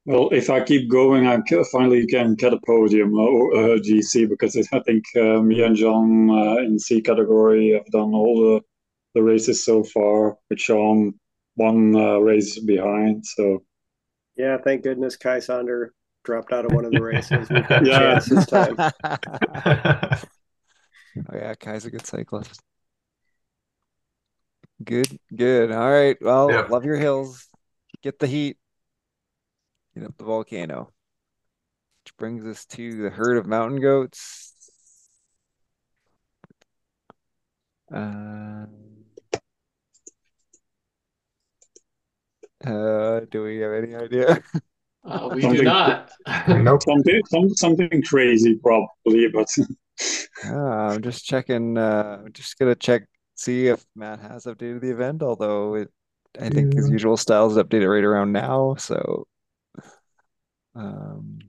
Speaker 4: well, if I keep going, I ca- finally can get a podium or uh, GC because I think uh, me and John uh, in C category have done all the the races so far, with Sean one uh, race behind. So
Speaker 5: Yeah, thank goodness Kai Sonder dropped out of one of the races. We've got
Speaker 4: Yeah.
Speaker 5: chance this time.
Speaker 1: oh yeah, Kai's a good cyclist. Good, good. All right. Well,
Speaker 3: Yeah.
Speaker 1: love your hills. Get the heat. Get up the volcano. Which brings us to the herd of mountain goats. Um, uh, do we have any idea?
Speaker 2: Uh, we do
Speaker 4: Something-
Speaker 2: not.
Speaker 3: nope.
Speaker 4: something some, something crazy probably, but
Speaker 1: Ah, I'm just checking. Uh, just gonna check, see if Matt has updated the event. Although it, I think his usual style is updated right around now. So, um,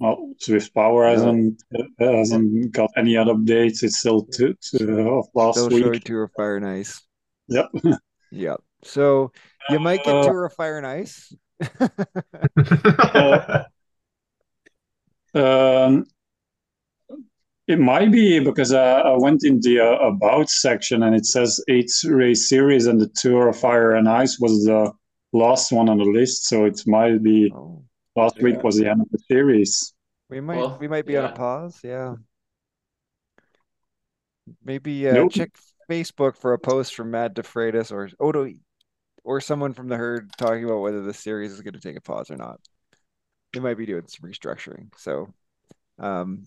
Speaker 4: well, Zwift Power hasn't uh, hasn't got any other updates. It's still to, to of last
Speaker 1: still showing
Speaker 4: week.
Speaker 1: Tour of Fire and Ice.
Speaker 4: Yep.
Speaker 1: Yep. So you might get
Speaker 4: Uh,
Speaker 1: Tour of Fire and Ice.
Speaker 4: Um, it might be because uh, I went in the uh, about section and it says eight race series and the Tour of Fire and Ice was the last one on the list. So it might be
Speaker 1: Oh,
Speaker 4: last
Speaker 2: Yeah.
Speaker 4: week was the end of the series.
Speaker 1: we might
Speaker 2: Well,
Speaker 1: we might be on a pause. Yeah. Maybe uh,
Speaker 4: Nope.
Speaker 1: check Facebook for a post from Matt DeFreitas or Odo or someone from the herd talking about whether the series is going to take a pause or not. They might be doing some restructuring. So, um,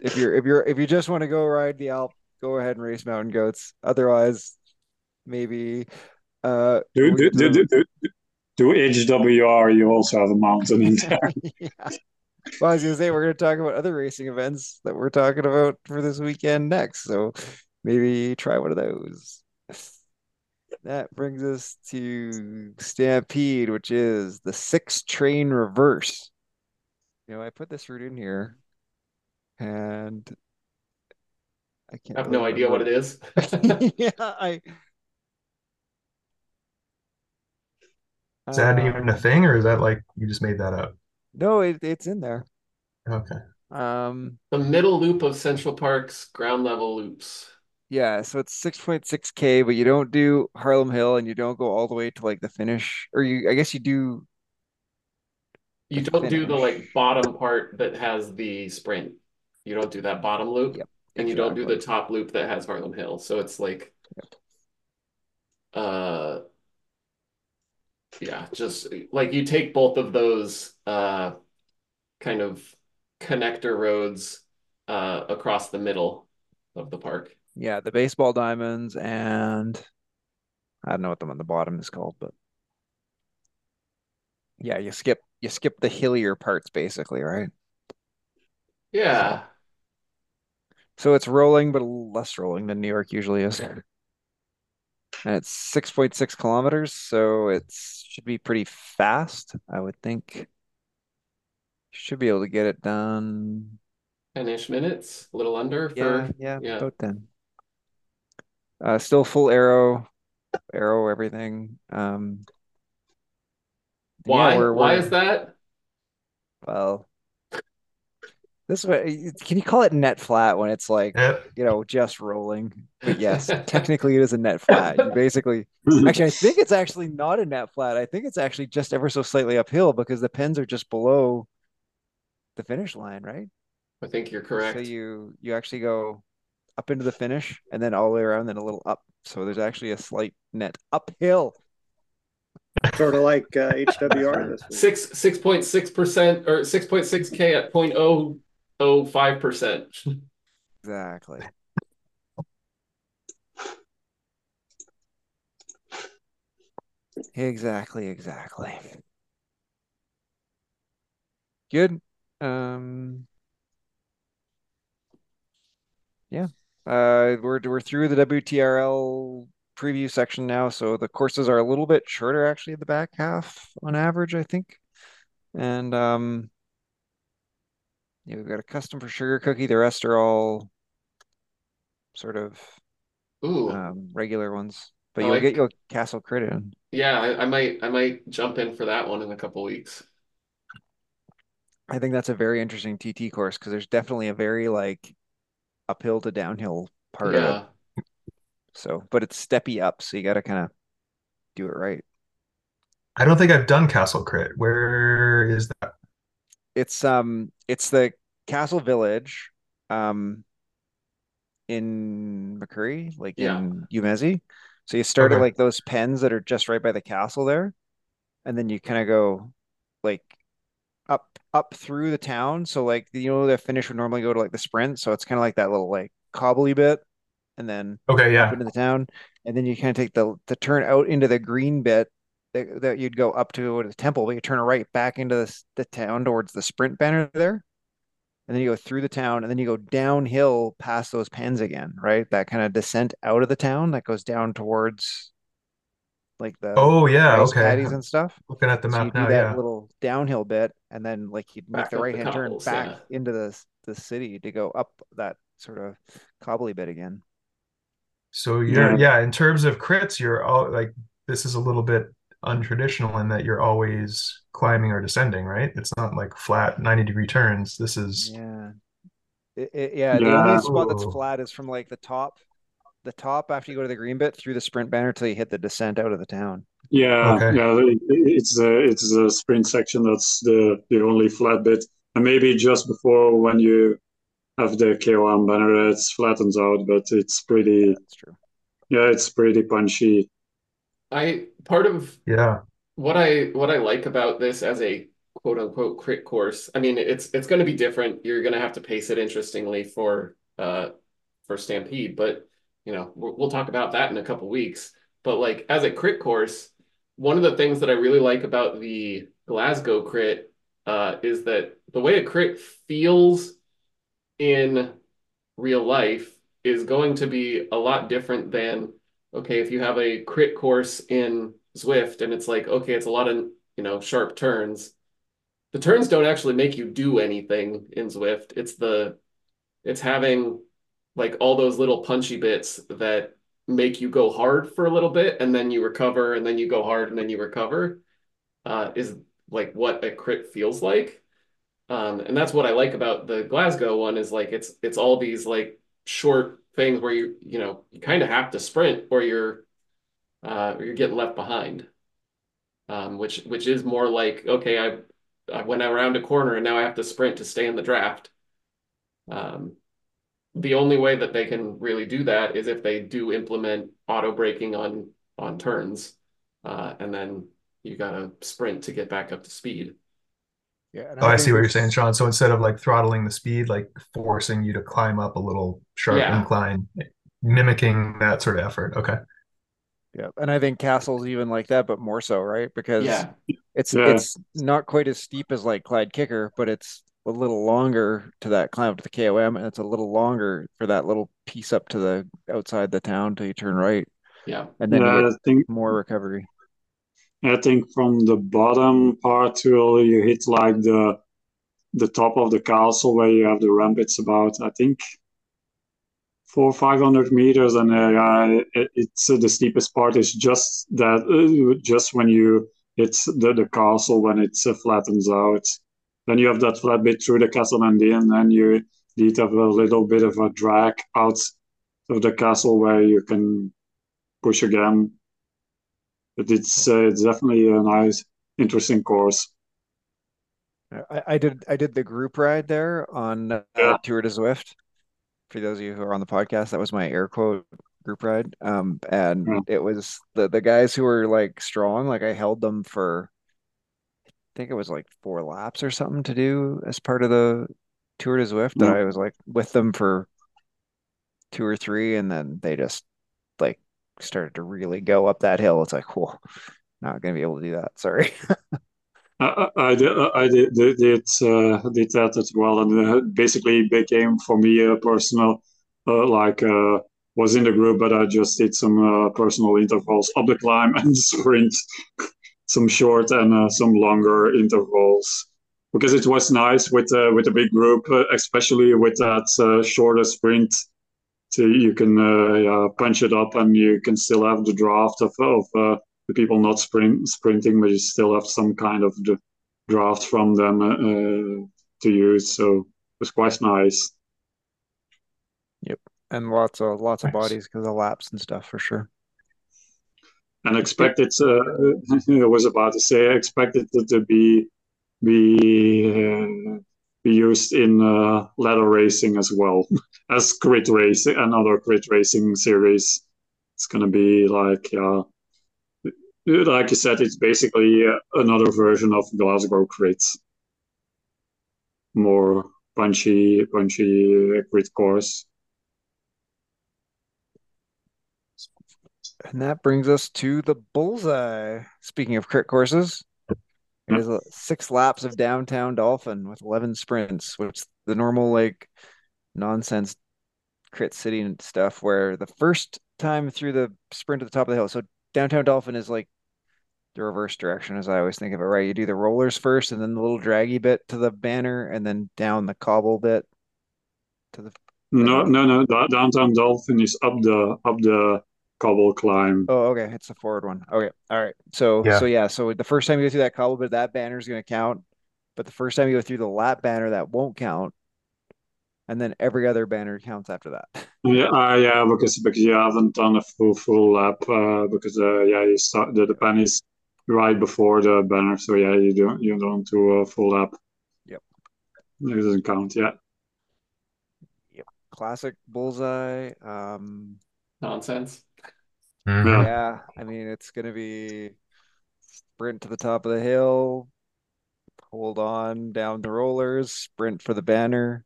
Speaker 1: if you're if you're if you just want to go ride the Alp, go ahead and race mountain goats. Otherwise, maybe uh,
Speaker 4: Do, do, do, do, do, do HWR, you also have a mountain in there.
Speaker 1: yeah. Well, I was gonna say we're gonna talk about other racing events that we're talking about for this weekend next. So maybe try one of those. That brings us to Stampede, which is the six train reverse. You know, I put this route in here and I can't
Speaker 2: I have no idea what it
Speaker 1: remember.
Speaker 2: is.
Speaker 1: Yeah, I
Speaker 3: Is that
Speaker 1: um,
Speaker 3: even a thing, or is that like you just made that up?
Speaker 1: no, it, it's in there.
Speaker 3: Okay.
Speaker 1: Um
Speaker 2: The middle loop of Central Park's ground level loops.
Speaker 1: Yeah, so it's 6.6K, but you don't do Harlem Hill and you don't go all the way to like the finish. Or you I guess you do
Speaker 2: You don't do the like bottom part that has the sprint. You don't do that bottom loop,
Speaker 1: Yep,
Speaker 2: and you don't do the top loop that has Harlem Hill. So it's like, uh, yeah, just like you take both of those uh kind of connector roads uh across the middle of the park.
Speaker 1: Yeah, the baseball diamonds and I don't know what the one on the bottom is called, but yeah, you skip you skip the hillier parts basically, right?
Speaker 2: Yeah.
Speaker 1: So it's rolling, but less rolling than New York usually is. And it's 6.6 kilometers, so it should be pretty fast, I would think. Should be able to get it done.
Speaker 2: 10-ish minutes, a little under
Speaker 1: Yeah,
Speaker 2: for
Speaker 1: yeah,
Speaker 2: yeah.
Speaker 1: about then. Uh, still full aero, aero, everything. Um, yeah,
Speaker 2: Why?
Speaker 1: we're
Speaker 2: Why
Speaker 1: we're
Speaker 2: is that?
Speaker 1: well, this way, can you call it net flat when it's like,
Speaker 3: Yep.
Speaker 1: you know, just rolling? But yes, technically it is a net flat. You basically Actually, I think it's actually not a net flat. I think it's actually just ever so slightly uphill because the pins are just below the finish line, right?
Speaker 2: I think you're correct.
Speaker 1: So you you actually go up into the finish and then all the way around, then a little up. So there's actually a slight net uphill.
Speaker 5: Sort of like uh, HWR this week.
Speaker 2: Six six point six percent or six point six K at point oh oh five percent.
Speaker 1: Exactly. Exactly, exactly. Good. Um, yeah. Uh, we're we're through the WTRL preview section now, so the courses are a little bit shorter actually at the back half on average, I think. And um, yeah, we've got a custom for Sugar Cookie. The rest are all sort of
Speaker 2: Ooh,
Speaker 1: um regular ones, but
Speaker 2: I
Speaker 1: you'll get your Castle Crit in.
Speaker 2: yeah, I, I might I might jump in for that one in a couple weeks.
Speaker 1: I think that's a very interesting TT course because there's definitely a very like uphill to downhill part of it. So, but it's steppy up, so you got to kind of do it right.
Speaker 3: I don't think I've done Castle Crit. Where is that?
Speaker 1: It's um, it's the Castle Village, um, in Makuri, like
Speaker 2: Yeah.
Speaker 1: in Yumezi. So you start at like those pens that are just right by the castle there, and then you kind of go like up up through the town. So like you know the finish would normally go to like the sprint, so it's kind of like that little like cobbly bit, and then
Speaker 3: Okay,
Speaker 1: up
Speaker 3: yeah.
Speaker 1: into the town, and then you kind of take the the turn out into the green bit that, that you'd go up to the temple, but you turn right back into the, the town towards the sprint banner there, and then you go through the town, and then you go downhill past those pens again, right? That kind of descent out of the town that goes down towards like the
Speaker 3: Oh, yeah. Okay.
Speaker 1: and stuff.
Speaker 3: looking at the
Speaker 1: So you
Speaker 3: map
Speaker 1: do
Speaker 3: now.
Speaker 1: that
Speaker 3: Yeah.
Speaker 1: little downhill bit, and then like you'd make
Speaker 2: Back
Speaker 1: the
Speaker 2: the
Speaker 1: right hand turn back
Speaker 2: yeah.
Speaker 1: into the the city to go up that sort of cobbly bit again.
Speaker 3: So you're,
Speaker 4: Yeah.
Speaker 3: yeah, in terms of crits, you're all like, this is a little bit untraditional in that you're always climbing or descending, right? It's not like flat 90 degree turns. This is,
Speaker 1: Yeah. It, it, yeah, the only spot that's flat is from like the top, the top after you go to the green bit through the sprint banner till you hit the descent out of the town.
Speaker 4: Yeah,
Speaker 3: Okay.
Speaker 4: yeah, it's the it's the sprint section that's the the only flat bit, and maybe just before when you have the KOM banner, it flattens out, but it's
Speaker 1: Yeah,
Speaker 4: pretty,
Speaker 1: that's true.
Speaker 4: yeah, it's pretty punchy.
Speaker 2: I part of
Speaker 3: yeah.
Speaker 2: what I what I like about this as a quote unquote crit course, I mean it's it's going to be different. You're going to have to pace it interestingly for uh for Stampede, but you know we'll, we'll talk about that in a couple weeks. But like as a crit course, one of the things that I really like about the Glasgow crit uh, is that the way a crit feels in real life is going to be a lot different than okay if you have a crit course in Zwift and it's like okay it's a lot of you know sharp turns. The turns don't actually make you do anything in Zwift. It's the it's having like all those little punchy bits that make you go hard for a little bit and then you recover and then you go hard and then you recover uh, is like what a crit feels like um, and that's what I like about the Glasgow one is like it's it's all these like short things where you you know you kind of have to sprint or you're uh, or you're getting left behind. Um, which which is more like okay, I I went around a corner and now I have to sprint to stay in the draft. Um, the only way that they can really do that is if they do implement auto braking on on turns, uh, and then you gotta sprint to get back up to speed.
Speaker 3: Yeah. Oh, I, I see what you're saying, Sean. So instead of like throttling the speed, like forcing you to climb up a little sharp yeah. incline, mimicking that sort of effort. Okay.
Speaker 1: Yeah, and I think Castle's even like that, but more so, right? Because yeah. it's yeah. it's not quite as steep as like Clyde Kicker, but it's a little longer to that climb up to the KOM, and it's a little longer for that little piece up to the outside the town till you turn right.
Speaker 2: Yeah,
Speaker 1: and then yeah, I think more recovery.
Speaker 4: I think from the bottom part till you hit like the the top of the castle where you have the ramp. It's about I think four five hundred meters, and uh, it's uh, the steepest part is just that uh, just when you hit the, the castle when it uh, flattens out. Then you have that flat bit through the castle, and then you need to have a little bit of a drag out of the castle where you can push again. But it's uh, it's definitely a nice, interesting course.
Speaker 1: I, I did I did the group ride there on uh, yeah. Tour de Zwift for those of you who are on the podcast, that was my air quote group ride. Um, and mm. it was the the guys who were like strong. Like I held them for, think it was like four laps or something to do as part of the Tour de Zwift. That I was like with them for two or three, and then they just like started to really go up that hill. It's like, whoa, not gonna be able to do that. Sorry.
Speaker 4: I, I did, I did, did, did, uh, did that as well, and uh, basically became for me a personal, uh, like uh, was in the group, but I just did some uh, personal intervals up the climb and sprint, some short and uh, some longer intervals, because it was nice with uh, with a big group, uh, especially with that uh, shorter sprint. So you can punch it up, and you can still have the draft of of the people not sprint, sprinting, but you still have some kind of the draft from them uh, to use. So it was quite nice.
Speaker 1: Yep, and lots of lots of bodies because of laps and stuff for sure.
Speaker 4: And expected, I was about to say, I expected to be be uh, be used in uh, ladder racing as well as grid racing, another grid racing series. It's gonna be like uh, like you said, it's basically uh, another version of Glasgow crits. More punchy, punchy grid course.
Speaker 1: And that brings us to the bullseye. Speaking of crit courses, it is six laps of downtown Dolphin with 11 sprints, which the normal like nonsense crit city and stuff where the first time through the sprint to the top of the hill. So downtown Dolphin is like the reverse direction as I always think of it, right? You do the rollers first and then the little draggy bit to the banner and then down the cobble bit to the
Speaker 4: No, no, no. Downtown Dolphin is up the up the cobble climb.
Speaker 1: Oh, okay. It's the forward one. Okay. All right. So yeah. so yeah, so the first time you go through that cobble bit, that banner is gonna count. But the first time you go through the lap banner, that won't count. And then every other banner counts after that.
Speaker 4: Yeah, uh, yeah, because because you haven't done a full full lap uh, because uh, yeah, you start the, the pennies right before the banner. So yeah, you don't you don't do a full lap.
Speaker 1: Yep.
Speaker 4: It doesn't count. Yeah.
Speaker 1: Yep. Classic bullseye. Um,
Speaker 2: Nonsense.
Speaker 1: Mm-hmm. Yeah. yeah. I mean, it's gonna be sprint to the top of the hill, hold on down the rollers, sprint for the banner.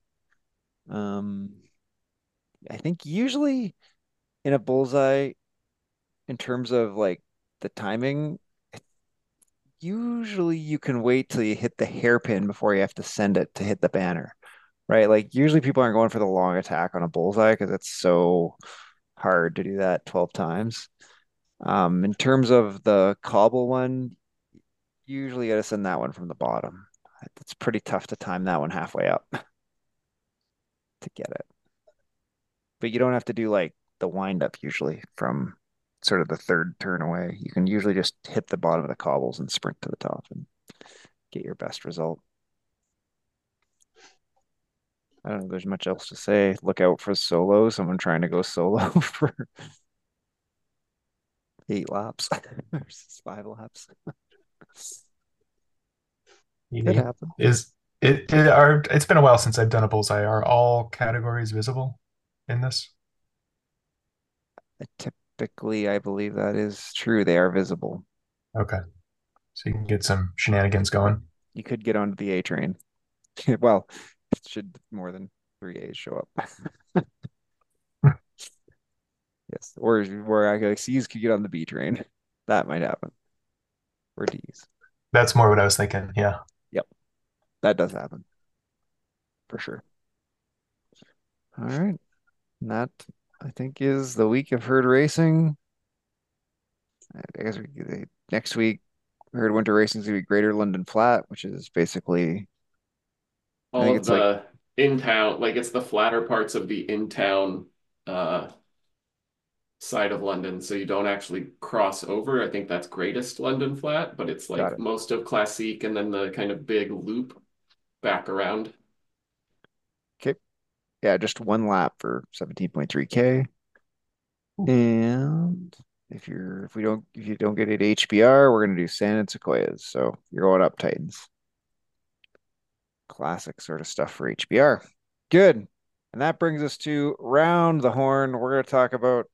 Speaker 1: Um, I think usually in a bullseye, in terms of like the timing, usually you can wait till you hit the hairpin before you have to send it to hit the banner, right? Like usually people aren't going for the long attack on a bullseye because it's so hard to do that 12 times. Um, in terms of the cobble one, usually got to send that one from the bottom. It's pretty tough to time that one halfway up to get it. But you don't have to do like the wind up usually from sort of the third turn away. You can usually just hit the bottom of the cobbles and sprint to the top and get your best result. I don't know there's much else to say. Look out for solo, someone trying to go solo for eight laps versus five laps. Could happen.
Speaker 3: Is it, it are it's been a while since I've done a bullseye. Are all categories visible in this?
Speaker 1: Typically, I believe that is true. They are visible.
Speaker 3: Okay. So you can get some shenanigans going.
Speaker 1: You could get onto the A train. well, should more than three A's show up. yes, or where I like C's could get on the B train. That might happen. Or D's.
Speaker 3: That's more what I was thinking. Yeah.
Speaker 1: Yep. That does happen. For sure. All right. And that I think is the week of herd racing. I guess we, next week herd winter racing is gonna be Greater London Flat, which is basically
Speaker 2: All
Speaker 1: think
Speaker 2: of
Speaker 1: it's like
Speaker 2: the in-town, like it's the flatter parts of the in-town uh side of London, so you don't actually cross over. I think that's greatest London Flat, but it's like
Speaker 1: it.
Speaker 2: most of Classique and then the kind of big loop back around.
Speaker 1: Okay. Yeah, just one lap for 17.3K. And if you're if we don't if you don't get it HBR, we're gonna do sand and sequoias. So you're going up Titans. Classic sort of stuff for HBR. Good. And that brings us to round the horn. We're gonna talk about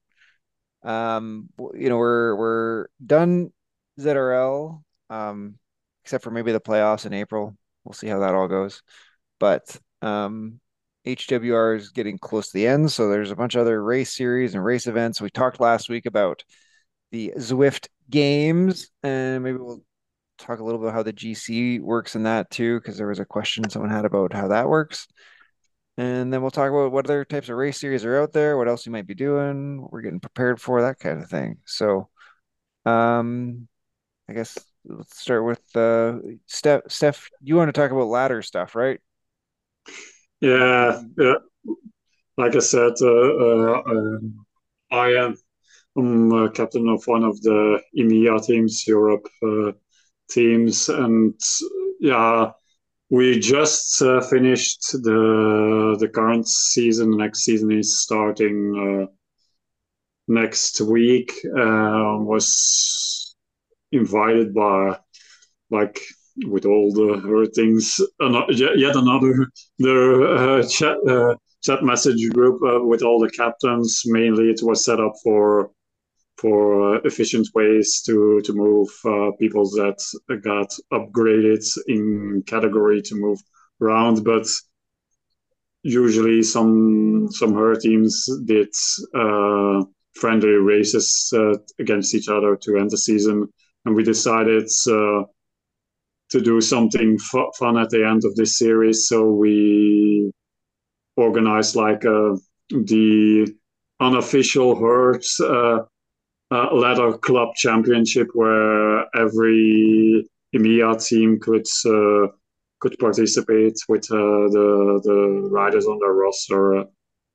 Speaker 1: um you know we're we're done ZRL um except for maybe the playoffs in April. We'll see how that all goes. But um HWR is getting close to the end, so there's a bunch of other race series and race events. We talked last week about the Zwift games, and maybe we'll talk a little bit how the GC works in that too, because there was a question someone had about how that works. And then we'll talk about what other types of race series are out there, what else you might be doing, what we're getting prepared for, that kind of thing. So, um, I guess let's start with uh, Steph. Steph, you want to talk about ladder stuff, right?
Speaker 4: Yeah, yeah. Like I said, uh, uh, um, I am I'm captain of one of the EMEA teams, Europe uh, teams, and yeah, we just uh, finished the the current season. The next season is starting uh, next week. Uh, was invited by like with all the yet yet another the uh, chat uh, chat message group uh, with all the captains. Mainly, it was set up for for uh, efficient ways to to move uh, people that got upgraded in category to move around, but usually some some her teams did uh, friendly races uh, against each other to end the season, and we decided uh, to do something fu- fun at the end of this series. So we organized like uh, the unofficial herds uh, uh, ladder club championship, where every EMEA team could uh, could participate with uh, the the riders on their roster.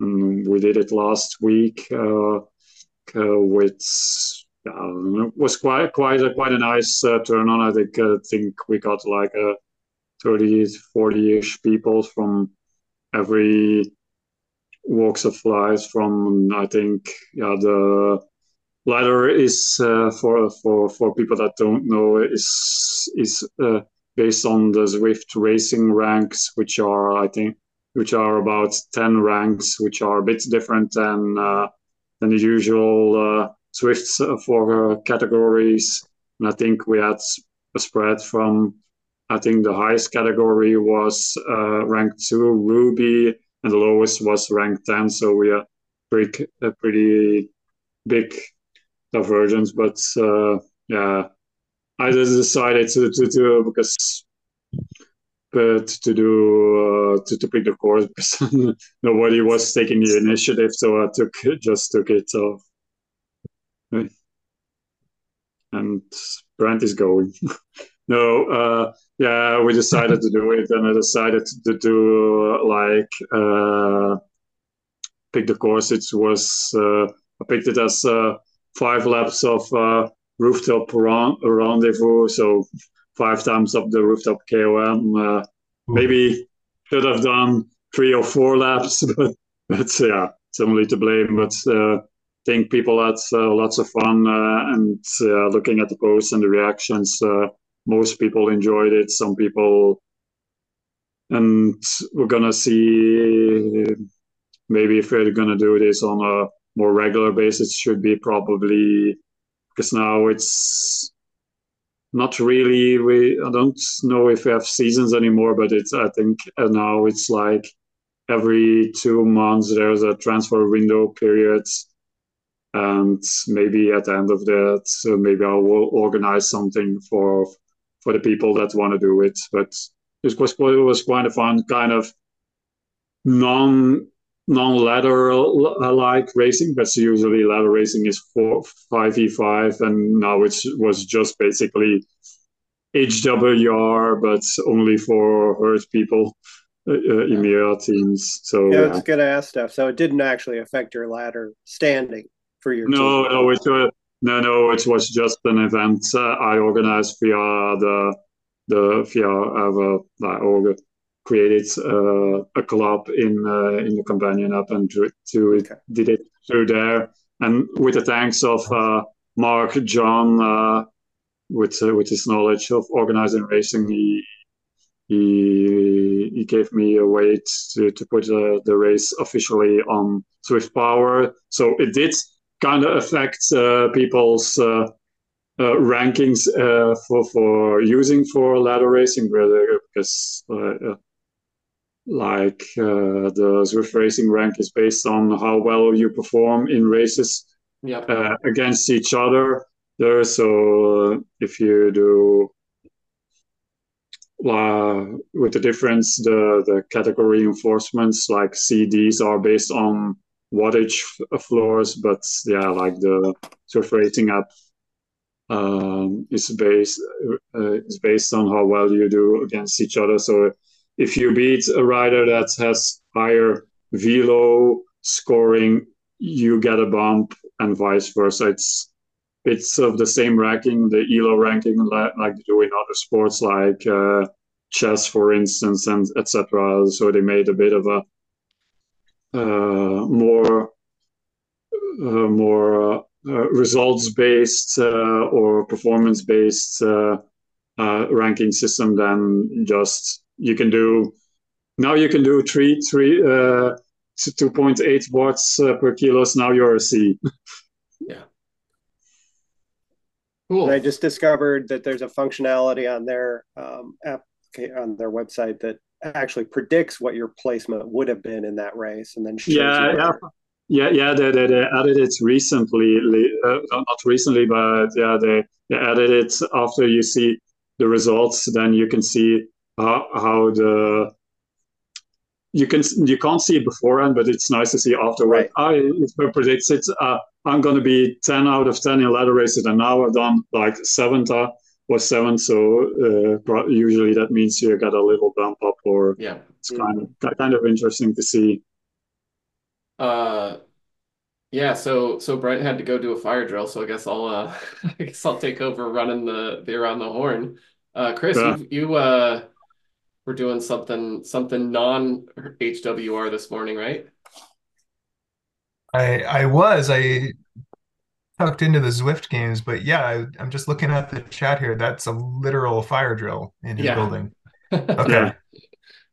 Speaker 4: Mm, we did it last week uh, uh, with uh, it was quite quite a quite a nice uh, turn on. I think I think we got like a 30 40 ish people from every walks of life. From I think yeah the ladder is uh, for for for people that don't know is is uh, based on the Zwift racing ranks, which are I think which are about 10 ranks, which are a bit different than uh, than the usual uh, Zwift's uh, for uh, categories. And I think we had a spread from, I think the highest category was uh, rank two, Ruby, and the lowest was rank 10. So we are pretty, pretty big divergence. But uh, yeah, I just decided to, to because but to do uh, to, to pick the course because nobody was taking the initiative so i took just took it off. And brent is going. No uh yeah we decided to do it and i decided to do uh, like uh pick the course. It was uh i picked it as uh five laps of uh rooftop ron- rendezvous so five times up the rooftop kom uh, maybe should have done three or four laps, but but yeah, somebody to blame. But uh, I think people had uh, lots of fun uh, and uh, looking at the posts and the reactions. Uh, most people enjoyed it. Some people, and we're gonna see maybe if we're gonna do this on a more regular basis, should be probably because now it's not really we i don't know if we have seasons anymore but it's i think uh, now it's like every two months there's a transfer window period and maybe at the end of that so maybe i will organize something for for the people that want to do it. But it was it was quite a fun kind of non non-ladder like racing but usually ladder racing is four 5v5 and now it was just basically hwr but only for hurt people uh, uh EMEA teams so
Speaker 5: yeah, yeah. it's good ass stuff so it didn't actually affect your ladder standing for your
Speaker 4: no
Speaker 5: team.
Speaker 4: no it uh, no no it was just an event uh, i organized via the the via uh, uh, created uh, a club in uh, in the companion app and to, to okay. did it through there and with the thanks of uh, Mark John uh, with uh, with his knowledge of organizing racing he he he gave me a way to to put uh, the race officially on Zwift Power so it did kind of affect people's rankings for for using for ladder racing rather because like uh, the Zwift racing rank is based on how well you perform in races
Speaker 2: yep.
Speaker 4: uh, against each other there so uh, if you do uh, with the difference the the category reinforcements like cds are based on wattage floors but yeah like the Zwift racing app um, is based uh, is based on how well you do against each other so if you beat a rider that has higher velo scoring, you get a bump, and vice versa. It's it's of the same ranking, the ELO ranking, like, they do in other sports like uh, chess, for instance, and etc. So they made a bit of a uh, more uh, more uh, uh, results based uh, or performance based ranking system than just you can do now you can do three three uh, 2.8 watts uh, per kilos. Now you're a c.
Speaker 2: Yeah. Cool.
Speaker 5: And i just discovered that there's a functionality on their um, app on their website that actually predicts what your placement would have been in that race and then
Speaker 4: yeah yeah. Yeah yeah they, they, they added it recently uh, not recently but yeah they, they added it after you see the results. Then you can see how, how the you can you can't see it beforehand, but it's nice to see afterward. Right. I it predicts it. Uh, I'm going to be ten out of ten in ladder races, and now I've done like seventh uh, or seventh. So uh, usually that means you get a little bump up, or
Speaker 2: yeah,
Speaker 4: it's kind of kind of interesting to see.
Speaker 2: Uh, yeah. So so Brent had to go do a fire drill, so I guess I'll uh, I guess I'll take over running the the around the horn. Uh, Chris, yeah. you you uh we're doing something something non HWR this morning, right?
Speaker 3: I I was I tucked into the Zwift games, but yeah, I, am just looking at the chat here. That's a literal fire drill in his yeah. building. Okay,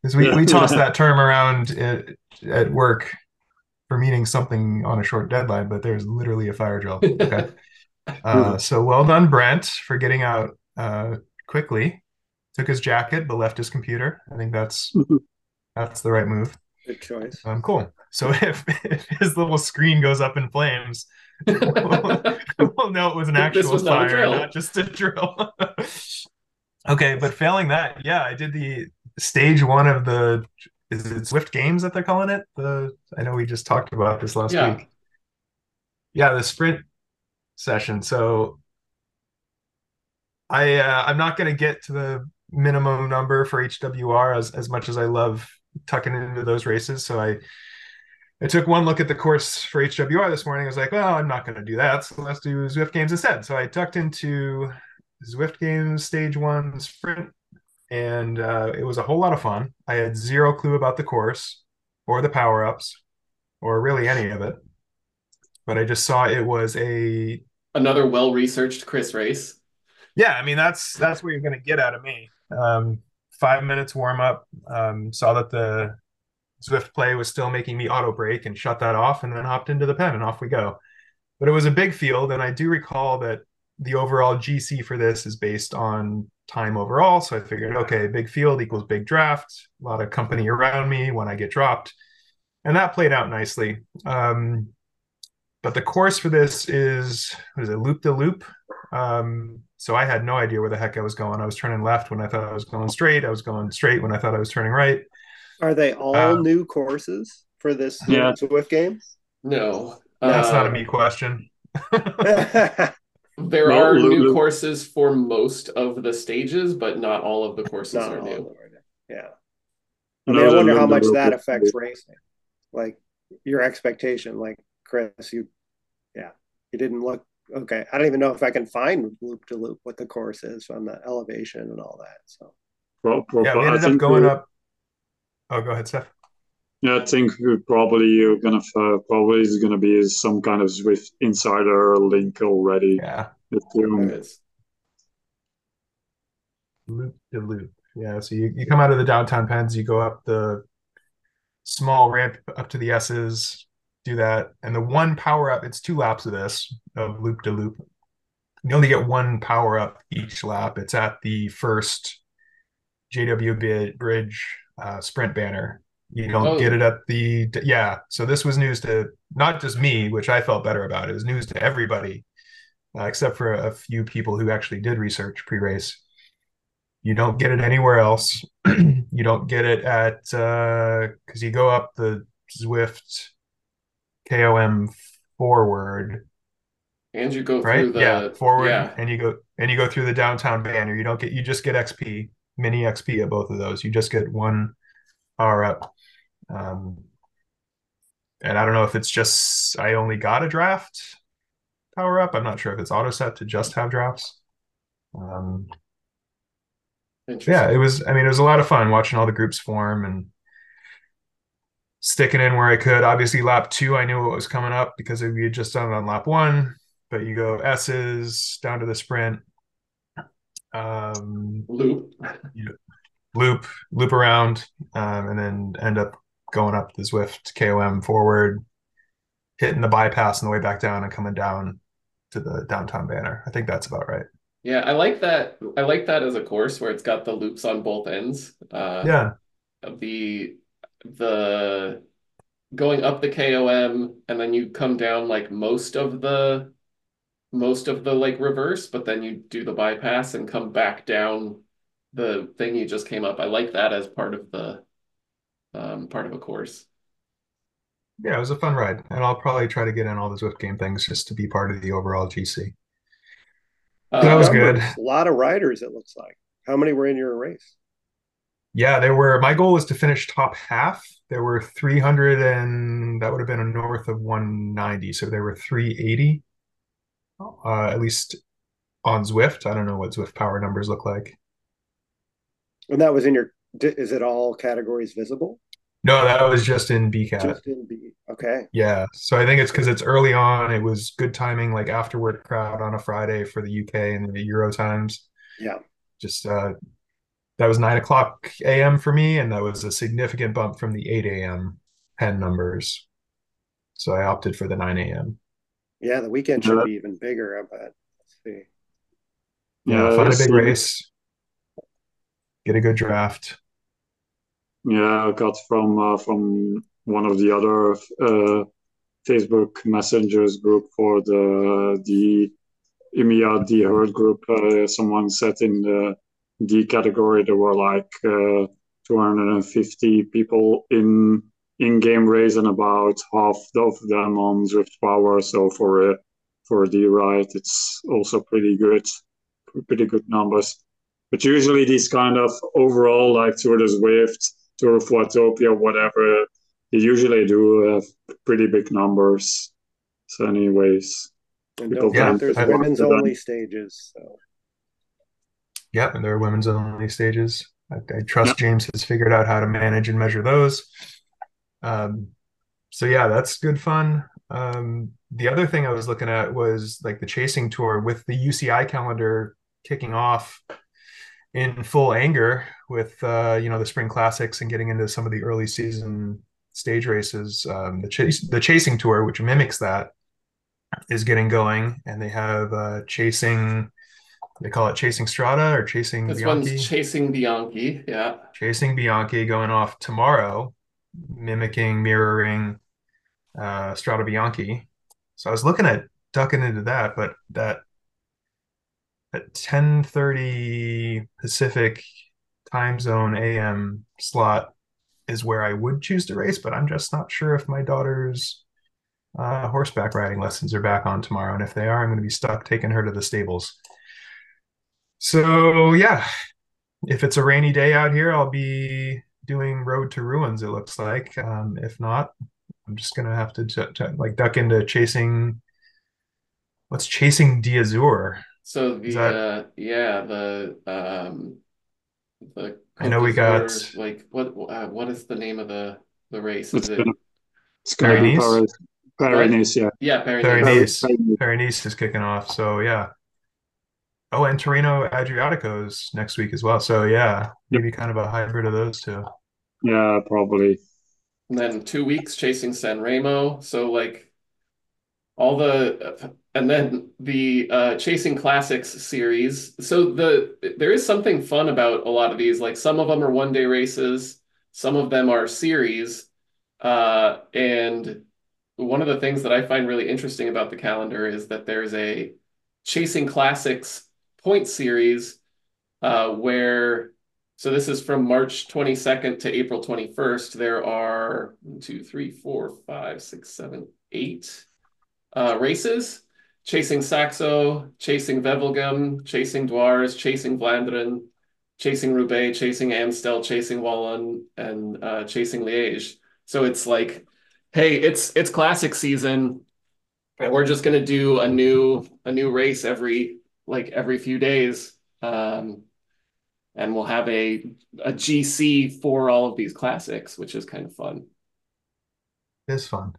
Speaker 3: because we we toss that term around at, at work for meaning something on a short deadline, but there's literally a fire drill. Okay. Uh, so well done, Brent, for getting out uh, quickly took his jacket, but left his computer. I think that's that's the right move.
Speaker 5: Good choice.
Speaker 3: Um, cool. So if, if his little screen goes up in flames, we'll, we'll know it was an actual was fire, not, not just a drill. okay, but failing that, yeah, I did the stage one of the is it Zwift Games that they're calling it? The I know we just talked about this last yeah. week. Yeah, the sprint session. So I uh, I'm not going to get to the minimum number for HWR as, as much as I love tucking into those races. So I I took one look at the course for HWR this morning. I was like, well, I'm not going to do that. So let's do Zwift Games instead. So I tucked into Zwift Games Stage 1 Sprint, and uh, it was a whole lot of fun. I had zero clue about the course or the power ups or really any of it. But I just saw it was a
Speaker 2: another well researched Chris race
Speaker 3: yeah, I mean that's that's what you're gonna get out of me. Um, five minutes warm up. Um, saw that the Zwift Play was still making me auto brake and shut that off, and then hopped into the pen and off we go. But it was a big field, and I do recall that the overall GC for this is based on time overall. So I figured, okay, big field equals big draft, a lot of company around me when I get dropped. And that played out nicely. Um, but the course for this is, what is it, loop de loop? Um, so I had no idea where the heck I was going. I was turning left when I thought I was going straight. I was going straight when I thought I was turning right.
Speaker 5: Are they all
Speaker 3: Uh,
Speaker 5: new courses for this
Speaker 4: Yeah.
Speaker 5: Zwift game?
Speaker 2: No.
Speaker 3: That's not a
Speaker 2: Uh,
Speaker 3: me question.
Speaker 2: There
Speaker 4: Well,
Speaker 2: are
Speaker 4: Lu-
Speaker 2: new courses for most of the stages, but not all of the courses
Speaker 5: Not
Speaker 2: are new.
Speaker 5: of them are new. Yeah. I mean,
Speaker 4: No,
Speaker 5: I
Speaker 4: the
Speaker 5: wonder how much that affects racing. Like your expectation, like Chris, you, yeah, you didn't look okay. I don't even know if I can find Loop de Loop what the course is on the elevation and all that. So
Speaker 4: Pro- pro-
Speaker 3: Yeah, we
Speaker 4: I
Speaker 3: ended up going up. Oh, go ahead, Steph.
Speaker 4: Yeah, I think we probably you're gonna uh, probably is gonna be some kind of Zwift Insider link already.
Speaker 3: Yeah.
Speaker 4: Assume.
Speaker 2: There is.
Speaker 3: Loop de Loop. Yeah, so you, you come out of the downtown pens, you go up the small ramp up to the S's, do that. And the one power up, it's two laps of this of Loop de Loop. You only get one power up each lap. It's at the first JW Bridge uh, sprint banner. You don't
Speaker 2: Oh.
Speaker 3: get it at the yeah. So this was news to not just me, which I felt better about. It was news to everybody, uh, except for a few people who actually did research pre-race. You don't get it anywhere else. you don't get it at because you go up the Zwift KOM forward,
Speaker 2: And you go
Speaker 3: right?
Speaker 2: through the
Speaker 3: yeah, forward,
Speaker 2: Yeah.
Speaker 3: and you go and you go through the downtown banner. You don't get you just get XP, mini XP at both of those. You just get one power up. Um, and I don't know if it's just I only got a draft power up. I'm not sure if it's auto set to just have drafts. Um, yeah, it was. I mean, it was a lot of fun watching all the groups form and sticking in where I could. Obviously, lap two, I knew what was coming up because we had just done it on lap one. But you go S's down to the sprint, um,
Speaker 2: Loop.
Speaker 3: loop, loop around, um, and then end up going up the Zwift KOM forward, hitting the bypass on the way back down, and coming down to the downtown banner. I think that's about right.
Speaker 2: Yeah, I like that. I like that as a course where it's got the loops on both ends. Uh,
Speaker 3: Yeah,
Speaker 2: the the going up the KOM and then you come down like most of the most of the like reverse, but then you do the bypass and come back down the thing you just came up. I like that as part of the um part of a course.
Speaker 3: yeah, it was a fun ride, and I'll probably try to get in all the Zwift game things just to be part of the overall GC.
Speaker 2: Uh,
Speaker 3: That was good.
Speaker 5: A lot of riders, it looks like. How many were in your race?
Speaker 3: Yeah, there were. My goal was to finish top half. There were 300 and that would have been a north of 190. So there were 380, uh, at least on Zwift. I don't know what Zwift power numbers look like.
Speaker 5: And that was in your. Is it all categories visible?
Speaker 3: No, that was just in BCAT.
Speaker 5: Just in B. Okay.
Speaker 3: Yeah. So I think it's because it's early on. It was good timing, like afterward crowd on a Friday for the UK and the Euro times.
Speaker 5: Yeah.
Speaker 3: Just uh, that was nine o'clock a.m. for me, and that was a significant bump from the 8 a.m. pen numbers. So I opted for the 9 a.m.
Speaker 5: Yeah, the weekend should
Speaker 4: Yeah.
Speaker 5: be even bigger, I bet. Let's see.
Speaker 3: Yeah,
Speaker 4: Yeah,
Speaker 3: find a big race, get a good draft.
Speaker 4: Yeah, I got from uh, from one of the other uh, Facebook messengers group for the the EMEA D herd group. Uh, someone said in the D category there were like uh, 250 people in in game race and about half of them on Zwift Power. So for a for a D ride, it's also pretty good, pretty good numbers. But usually these kind of overall like Tour de Zwift, Tour of Watopia, whatever, they usually do have pretty big numbers. So anyways,
Speaker 5: And
Speaker 4: People
Speaker 3: Yeah,
Speaker 5: there's women's only stages. So
Speaker 3: Yep, and there are women's only stages. I, I trust James has figured out how to manage and measure those. Um, so yeah, that's good fun. Um, the other thing I was looking at was like the chasing tour with the UCI calendar kicking off in full anger with uh, you know the spring classics and getting into some of the early season stage races. Um, the chase the chasing tour, which mimics that, is getting going, and they have uh, chasing. They call it chasing Strada or chasing
Speaker 2: This
Speaker 3: Bianchi.
Speaker 2: one's chasing Bianchi. Yeah.
Speaker 3: chasing Bianchi going off tomorrow, mimicking, mirroring uh, Strada Bianchi. So I was looking at ducking into that, but that at 10:30 Pacific time zone AM slot is where I would choose to race, but I'm just not sure if my daughter's uh, horseback riding lessons are back on tomorrow, and if they are, I'm going to be stuck taking her to the stables. So yeah, if it's a rainy day out here, I'll be doing Road to Ruins. It looks like. Um, if not, I'm just gonna have to t- t- like duck into chasing. What's chasing D'Azur?
Speaker 2: So the
Speaker 3: Is that-
Speaker 2: uh yeah, the um the
Speaker 3: I know we got-
Speaker 2: d'Azur, like what uh, what is the name of the the race?
Speaker 4: It's
Speaker 2: Is it
Speaker 4: gonna, it's gonna be
Speaker 3: Paris-Nice?
Speaker 4: Paris, Paris, yeah.
Speaker 2: yeah, Paris.
Speaker 3: Paris-Nice.
Speaker 4: Paris-
Speaker 3: Paris is kicking off, so yeah. Oh, and Tirreno-Adriatico's next week as well. So yeah, maybe kind of a hybrid of those two.
Speaker 4: Yeah, probably.
Speaker 2: And then two weeks chasing San Remo. So like all the and then the uh Chasing Classics series. So the there is something fun about a lot of these. Like some of them are one day races, some of them are series. Uh and one of the things that I find really interesting about the calendar is that there's a Chasing Classics point series uh where so this is from March 22nd to April 21st. There are one, two, three, four, five, six, seven, eight uh, races. Chasing Saxo, Chasing Wevelgem, Chasing Dwars, Chasing Vlaanderen, Chasing Roubaix, Chasing Amstel, Chasing Wallon, and uh, Chasing Liège. So it's like, hey, it's it's classic season, and we're just gonna do a new a new race every like every few days. Um, and we'll have a a GC for all of these classics, which is kind of fun.
Speaker 3: It is fun.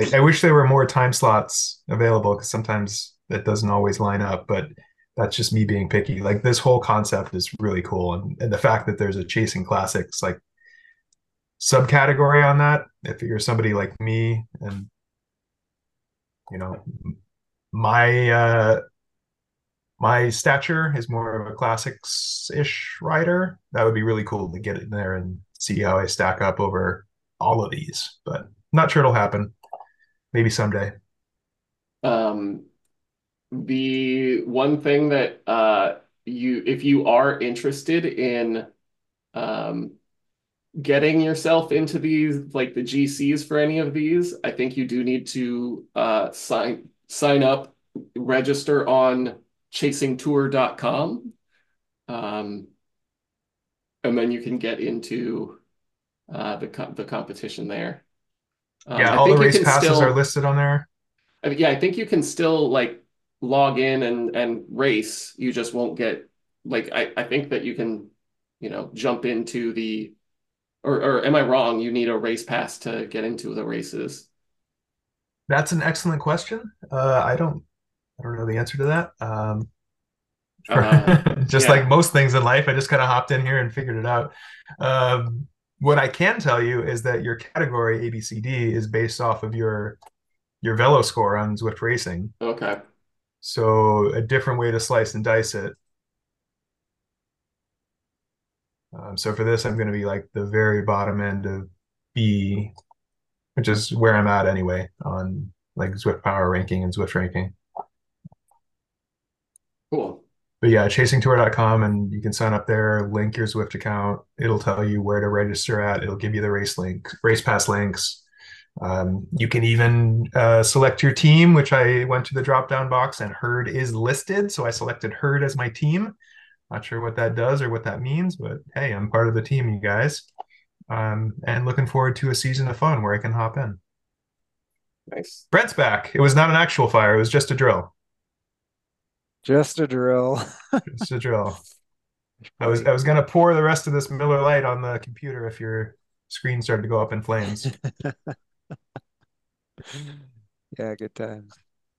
Speaker 3: I, I wish there were more time slots available because sometimes that doesn't always line up, but that's just me being picky. Like this whole concept is really cool. And, and the fact that there's a chasing classics like subcategory on that, if you're somebody like me and you know my uh my stature is more of a classics-ish rider, that would be really cool to get in there and see how I stack up over all of these. But not sure it'll happen. Maybe someday.
Speaker 2: Um, the one thing that uh you if you are interested in um getting yourself into these like the GCs for any of these, I think you do need to uh sign sign up, register on chasingtour.com. Um, and then you can get into uh the co the competition there. Um,
Speaker 3: Yeah,
Speaker 2: I
Speaker 3: all the race passes
Speaker 2: still-
Speaker 3: are listed on there.
Speaker 2: I mean, yeah, I think you can still like log in and and race. You just won't get like I I think that you can, you know, jump into the or or am I wrong? You need a race pass to get into the races.
Speaker 3: That's an excellent question. Uh, I don't, I don't know the answer to that. Um,
Speaker 2: Uh,
Speaker 3: just
Speaker 2: yeah.
Speaker 3: like most things in life, I just kind of hopped in here and figured it out. Um, what I can tell you is that your category ABCD is based off of your your Velo score on Zwift Racing.
Speaker 2: Okay.
Speaker 3: So a different way to slice and dice it. Um, so for this, I'm going to be like the very bottom end of B, which is where I'm at anyway on like Zwift Power ranking and Zwift ranking.
Speaker 2: Cool.
Speaker 3: But yeah, chasingtour.com and you can sign up there, link your Zwift account. It'll tell you where to register at. It'll give you the race link, race pass links. Um, you can even uh, select your team, which I went to the drop down box and Herd is listed. So I selected Herd as my team. Not sure what that does or what that means, but hey, I'm part of the team, you guys. Um, and looking forward to a season of fun where I can hop in.
Speaker 2: Nice.
Speaker 3: Brent's back. It was not an actual fire, it was just a drill.
Speaker 1: Just a drill.
Speaker 3: Just a drill. I was I was gonna pour the rest of this Miller Lite on the computer if your screen started to go up in flames.
Speaker 1: Yeah, good times.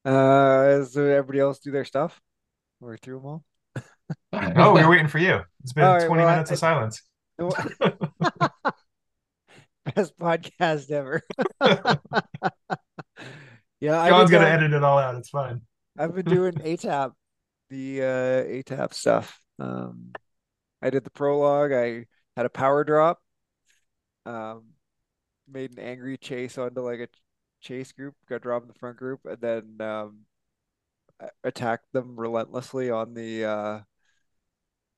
Speaker 1: Uh, does everybody else do their stuff? We're through them all.
Speaker 3: Oh, we were waiting for you. It's been
Speaker 1: right,
Speaker 3: 20
Speaker 1: well, I-
Speaker 3: minutes of silence.
Speaker 1: Best podcast ever. yeah, I
Speaker 3: John's gonna edit it all out. It's fine.
Speaker 1: I've been doing ATAP, the uh ATAP stuff. Um I did the prologue, I had a power drop, um made an angry chase onto like a chase group, got dropped in the front group, and then um attacked them relentlessly on the uh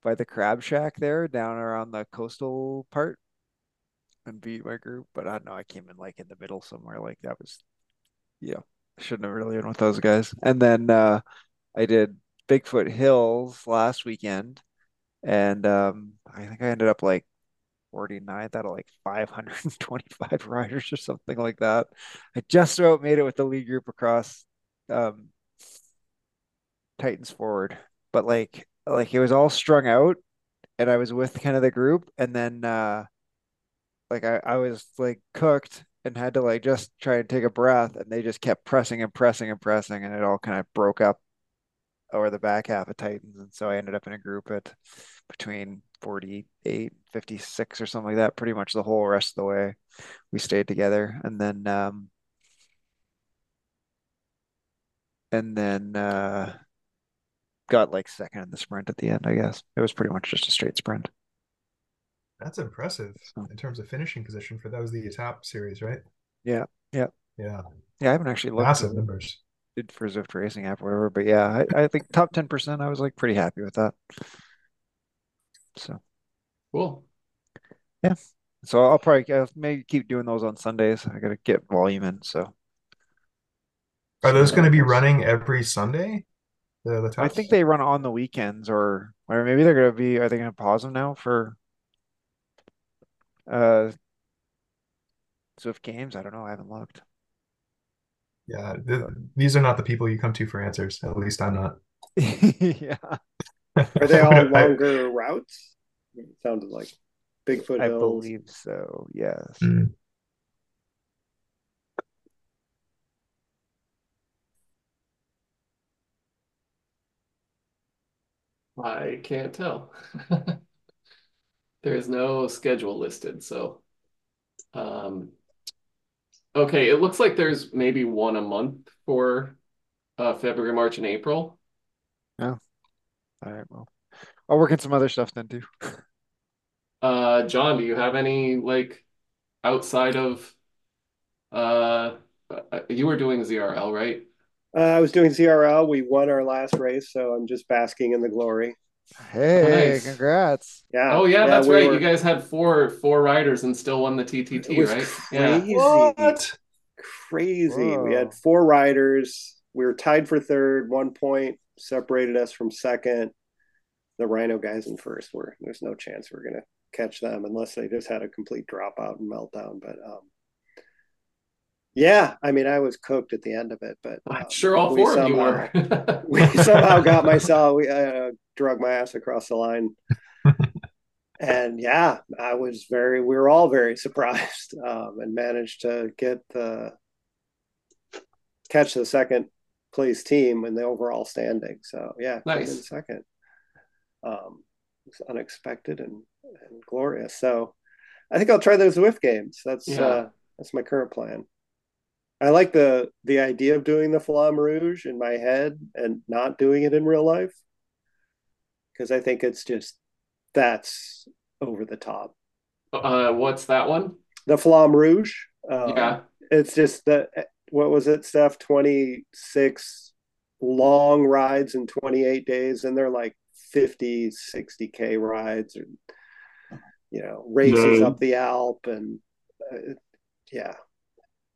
Speaker 1: by the crab shack there down around the coastal part and beat my group. But I don't know, I came in like in the middle somewhere. Like that was yeah, shouldn't have really been with those guys. And then uh I did Bigfoot Hills last weekend, and um, I think I ended up like 49th out of like 525 riders or something like that. I just about made it with the lead group across um, Titans Forward, but like like it was all strung out, and I was with kind of the group, and then uh, like I, I was like cooked and had to like just try and take a breath, and they just kept pressing and pressing and pressing, and it all kind of broke up over the back half of Titans. And so I ended up in a group at between 48, 56 or something like that, pretty much the whole rest of the way. We stayed together. And then um and then uh got like second in the sprint at the end, I guess. It was pretty much just a straight sprint.
Speaker 3: That's impressive
Speaker 1: So-
Speaker 3: in terms of finishing position for that was the top series, right?
Speaker 1: Yeah, yeah.
Speaker 3: Yeah.
Speaker 1: Yeah, I haven't actually looked
Speaker 3: Massive
Speaker 1: at
Speaker 3: numbers.
Speaker 1: It for Zwift Racing app or whatever, but yeah, I, I think top 10%, I was like pretty happy with that. So
Speaker 2: Cool. Yeah.
Speaker 1: So I'll probably I'll maybe keep doing those on Sundays. I gotta get volume in. So
Speaker 3: Are those going to be running every Sunday? The the
Speaker 1: I think they run on the weekends, or or maybe they're gonna be. Are they gonna pause them now for uh Zwift games? I don't know. I haven't looked.
Speaker 3: Yeah, th these are not the people you come to for answers. At least I'm not.
Speaker 1: Yeah,
Speaker 5: Are they all
Speaker 3: I-
Speaker 5: longer routes? It sounded like Bigfoot
Speaker 1: I
Speaker 5: Hills.
Speaker 1: believe so. Yes.
Speaker 3: Mm.
Speaker 2: I can't tell. There's no schedule listed, so um okay, it looks like there's maybe one a month for uh February, March, and April. Yeah.
Speaker 1: All right. Well, I'll work on some other stuff then too.
Speaker 2: Uh John, do you have any like outside of uh uh, you were doing ZRL, right?
Speaker 5: Uh, I was doing ZRL. We won our last race, so I'm just basking in the glory.
Speaker 1: Hey,
Speaker 2: Nice.
Speaker 1: congrats!
Speaker 5: Yeah.
Speaker 2: Oh yeah, that's
Speaker 5: we
Speaker 2: right.
Speaker 5: were-
Speaker 2: You guys had four four riders and still won the TTT,
Speaker 5: It was
Speaker 2: right? Yeah.
Speaker 5: crazy.
Speaker 3: What?
Speaker 5: Crazy. We had four riders. We were tied for third. One point separated us from second. The Rhino guys in first were. There's no chance we're gonna catch them unless they just had a complete dropout and meltdown. But um, yeah, I mean, I was cooked at the end of it. But
Speaker 2: I'm
Speaker 5: um,
Speaker 2: sure all four of you
Speaker 5: somehow-
Speaker 2: were.
Speaker 5: we somehow got myself we uh, drug my ass across the line and yeah i was very we were all very surprised um, and managed to get the catch the second place team in the overall standing so yeah
Speaker 2: Nice.
Speaker 5: second um it was unexpected and, and glorious so i think i'll try those Zwift games that's
Speaker 2: Yeah.
Speaker 5: uh that's my current plan I like the the idea of doing the Flamme Rouge in my head and not doing it in real life because I think it's just that's over the top.
Speaker 2: Uh, what's that one?
Speaker 5: The Flamme Rouge, um,
Speaker 2: Yeah.
Speaker 5: it's just that what was it, Steph? Twenty six long rides in twenty eight days, and they're like 50, 60 k rides, or you know, races
Speaker 4: Yeah.
Speaker 5: up the Alp, and uh, yeah,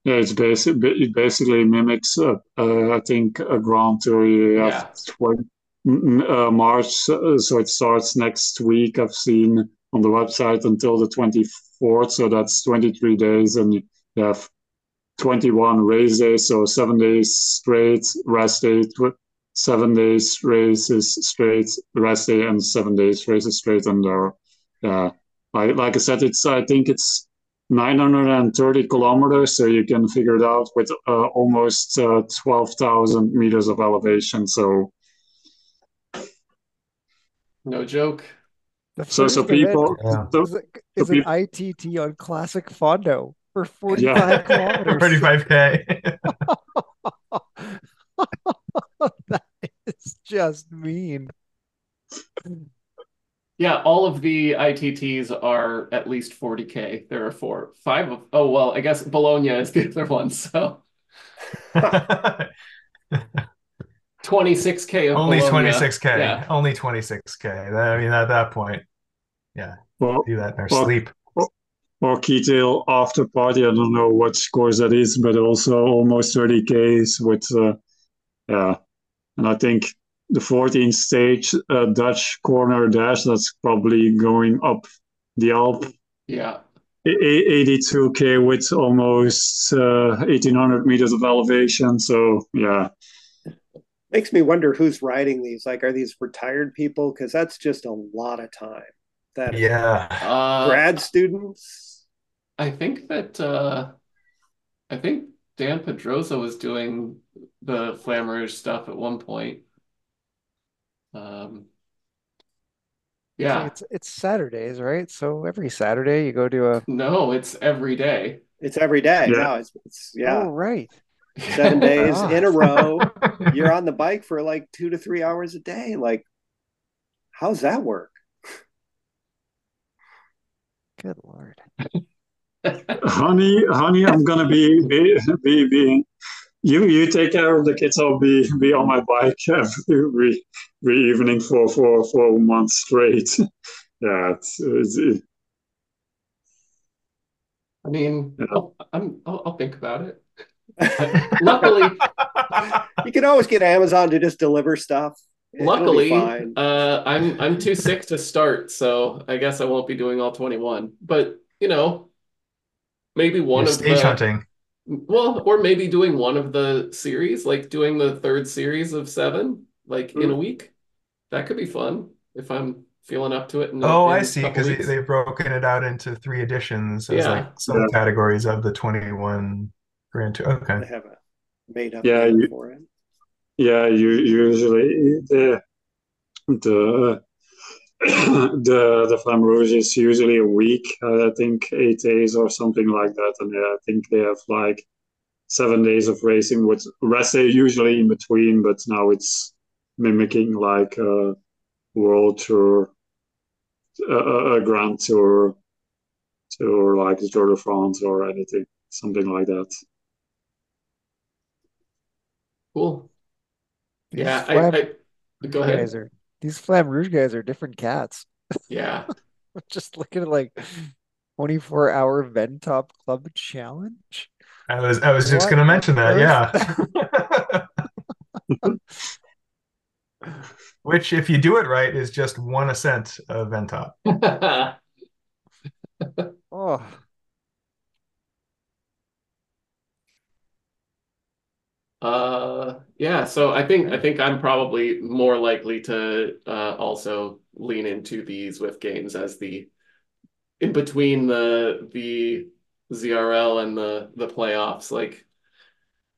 Speaker 4: Yeah, it's basic. It basically mimics, uh, uh, I think, a Grand Tour.
Speaker 2: Yeah.
Speaker 4: m- uh, March, uh, so it starts next week. I've seen on the website until the 24th, so that's 23 days, and you have 21 race days, so seven days straight, rest day, tw- seven days races straight, rest day, and seven days races straight. And there, uh, like like I said, it's I think it's 930 kilometers, so you can figure it out with uh, almost uh, 12,000 meters of elevation. So
Speaker 2: No joke.
Speaker 1: The
Speaker 4: So so people
Speaker 3: Yeah.
Speaker 4: so,
Speaker 1: is, a-
Speaker 4: so
Speaker 1: an
Speaker 4: people
Speaker 1: ITT on Classic Fondo for 45 kilometers.
Speaker 3: 35k.
Speaker 1: that is just mean.
Speaker 2: Yeah, all of the ITTs are at least 40k. There are four. Five of, oh, well, I guess Bologna is the other one. So 26k of
Speaker 3: Only
Speaker 2: Bologna.
Speaker 3: 26k.
Speaker 2: Yeah.
Speaker 3: Only 26K. I mean, at that point, yeah,
Speaker 4: well,
Speaker 3: do that in their
Speaker 4: Well,
Speaker 3: sleep.
Speaker 4: or Keytail after party. I don't know what scores that is, but also almost 30Ks with, uh, yeah. And I think the 14th stage uh, Dutch corner dash, that's probably going up the Alp.
Speaker 2: Yeah.
Speaker 4: A- a- 82K with almost uh, 1800 meters of elevation. So, yeah.
Speaker 5: Makes me wonder who's riding these. Like, are these retired people? Because that's just a lot of time. That
Speaker 3: Yeah.
Speaker 2: Uh,
Speaker 5: grad students.
Speaker 2: I think that uh, I think Dan Pedrosa was doing the Flamme Rouge stuff at one point. Um, yeah.
Speaker 1: It's it's Saturdays, right? So every Saturday you go to a
Speaker 2: No, it's every day.
Speaker 5: It's every day.
Speaker 4: Yeah.
Speaker 5: No, it's, it's yeah,
Speaker 1: Oh, right.
Speaker 5: seven days
Speaker 1: Ah.
Speaker 5: in a row. You're on the bike for like two to three hours a day. Like, how's that work?
Speaker 1: Good lord.
Speaker 4: honey, honey, I'm gonna be be be being you you take care of the kids. I'll be be on my bike every every evening for for for a month straight. yeah, it's, it's,
Speaker 2: I mean,
Speaker 4: Yeah.
Speaker 2: I'll, I'm, I'll, I'll think about it. Luckily,
Speaker 5: You can always get Amazon to just deliver stuff.
Speaker 2: Luckily, uh, I'm I'm too sick to start, so I guess I won't be doing all 21. But you know, maybe one
Speaker 3: You're
Speaker 2: of
Speaker 3: stage
Speaker 2: the
Speaker 3: hunting.
Speaker 2: Well, or maybe doing one of the series, like doing the third series of seven, like in a hmm. week. That could be fun if I'm feeling up to it. In a,
Speaker 3: Oh,
Speaker 2: in
Speaker 3: I
Speaker 2: a
Speaker 3: see. Because
Speaker 2: weeks.
Speaker 3: they've broken it out into three editions as
Speaker 2: Yeah.
Speaker 3: like subcategories of the 21 Grand Tour. Okay.
Speaker 5: They have a made up
Speaker 4: Yeah, you-
Speaker 5: for it.
Speaker 4: yeah. You usually the the the the Flamme Rouge is usually a week. Uh, I think eight days or something like that, and yeah, I think they have like seven days of racing with rest day usually in between. But now it's mimicking like a world tour, a, a a grand tour, tour like the Tour de France or anything, something like that.
Speaker 2: Cool.
Speaker 1: These
Speaker 2: Yeah, I, I go ahead.
Speaker 1: Guys are these Flamme Rouge guys are different cats.
Speaker 2: Yeah.
Speaker 1: Just looking at like 24 hour Ventop Club challenge.
Speaker 3: I was I was just going to mention that. Yeah. Which, if you do it right, is just one ascent of Ventop.
Speaker 1: Oh,
Speaker 2: Uh, yeah, so I think I think I'm probably more likely to uh, also lean into the Zwift games as the in between the the ZRL and the the playoffs, like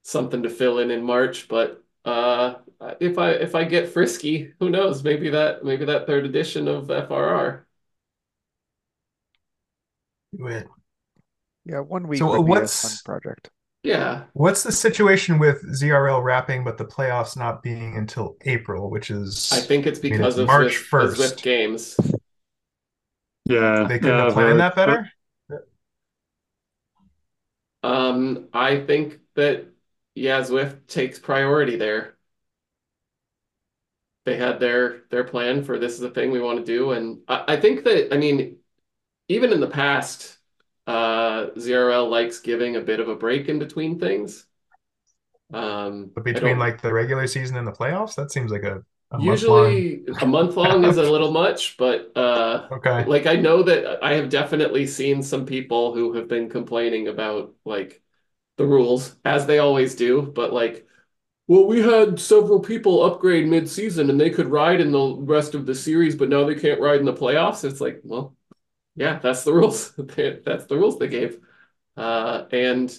Speaker 2: something to fill in in March. But uh, if I if I get frisky, who knows? Maybe that maybe that third edition of FRR.
Speaker 3: Do it.
Speaker 1: yeah, one week
Speaker 3: So
Speaker 1: would be a
Speaker 3: what's-
Speaker 1: fun project.
Speaker 2: Yeah,
Speaker 3: What's the situation with ZRL wrapping, but the playoffs not being until April, which is
Speaker 2: I think it's
Speaker 3: mean,
Speaker 2: because
Speaker 3: it's
Speaker 2: of
Speaker 3: March 1st.
Speaker 2: Zwift games.
Speaker 4: Yeah,
Speaker 3: they couldn't
Speaker 4: yeah,
Speaker 3: have planned that better.
Speaker 2: Um, I think that yeah, Zwift takes priority there. They had their their plan for this is the thing we want to do, and I, I think that I mean, even in the past, uh, ZRL likes giving a bit of a break in between things. Um,
Speaker 3: But between like the regular season and the playoffs, that seems like a, a month long.
Speaker 2: usually a month long is a little much, but uh,
Speaker 3: Okay.
Speaker 2: like I know that I have definitely seen some people who have been complaining about like the rules as they always do, but like, well, we had several people upgrade mid-season and they could ride in the rest of the series, but now they can't ride in the playoffs. It's like, well, yeah, that's the rules. That's the rules they gave. Uh, and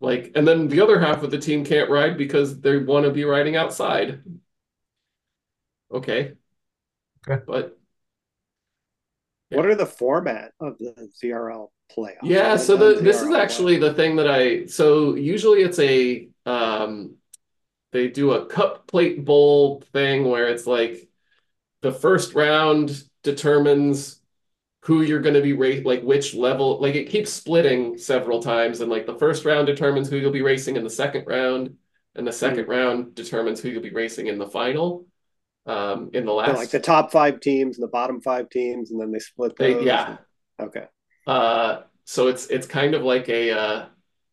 Speaker 2: like, and then the other half of the team can't ride because they want to be riding outside. Okay.
Speaker 3: Okay.
Speaker 2: But
Speaker 5: What are the format of the ZRL playoffs?
Speaker 2: Yeah, so the this is actually the thing that I so usually it's a um they do a cup plate bowl thing where it's like the first round determines who you're going to be race like which level like it keeps splitting several times and like the first round determines who you'll be racing in the second round and the second mm-hmm. round determines who you'll be racing in the final um in the last so
Speaker 5: like the top five teams and the bottom five teams and then they split those?
Speaker 2: they, yeah.
Speaker 5: Okay.
Speaker 2: Uh so it's it's kind of like a uh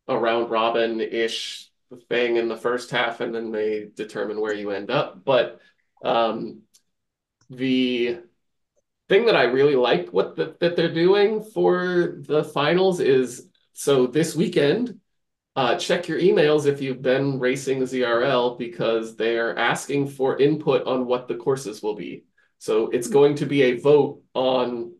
Speaker 2: a round robin ish thing in the first half and then they determine where you end up. But um the thing that I really like what the, that they're doing for the finals is so this weekend, uh, check your emails if you've been racing ZRL because they're asking for input on what the courses will be. So it's hmm. going to be a vote on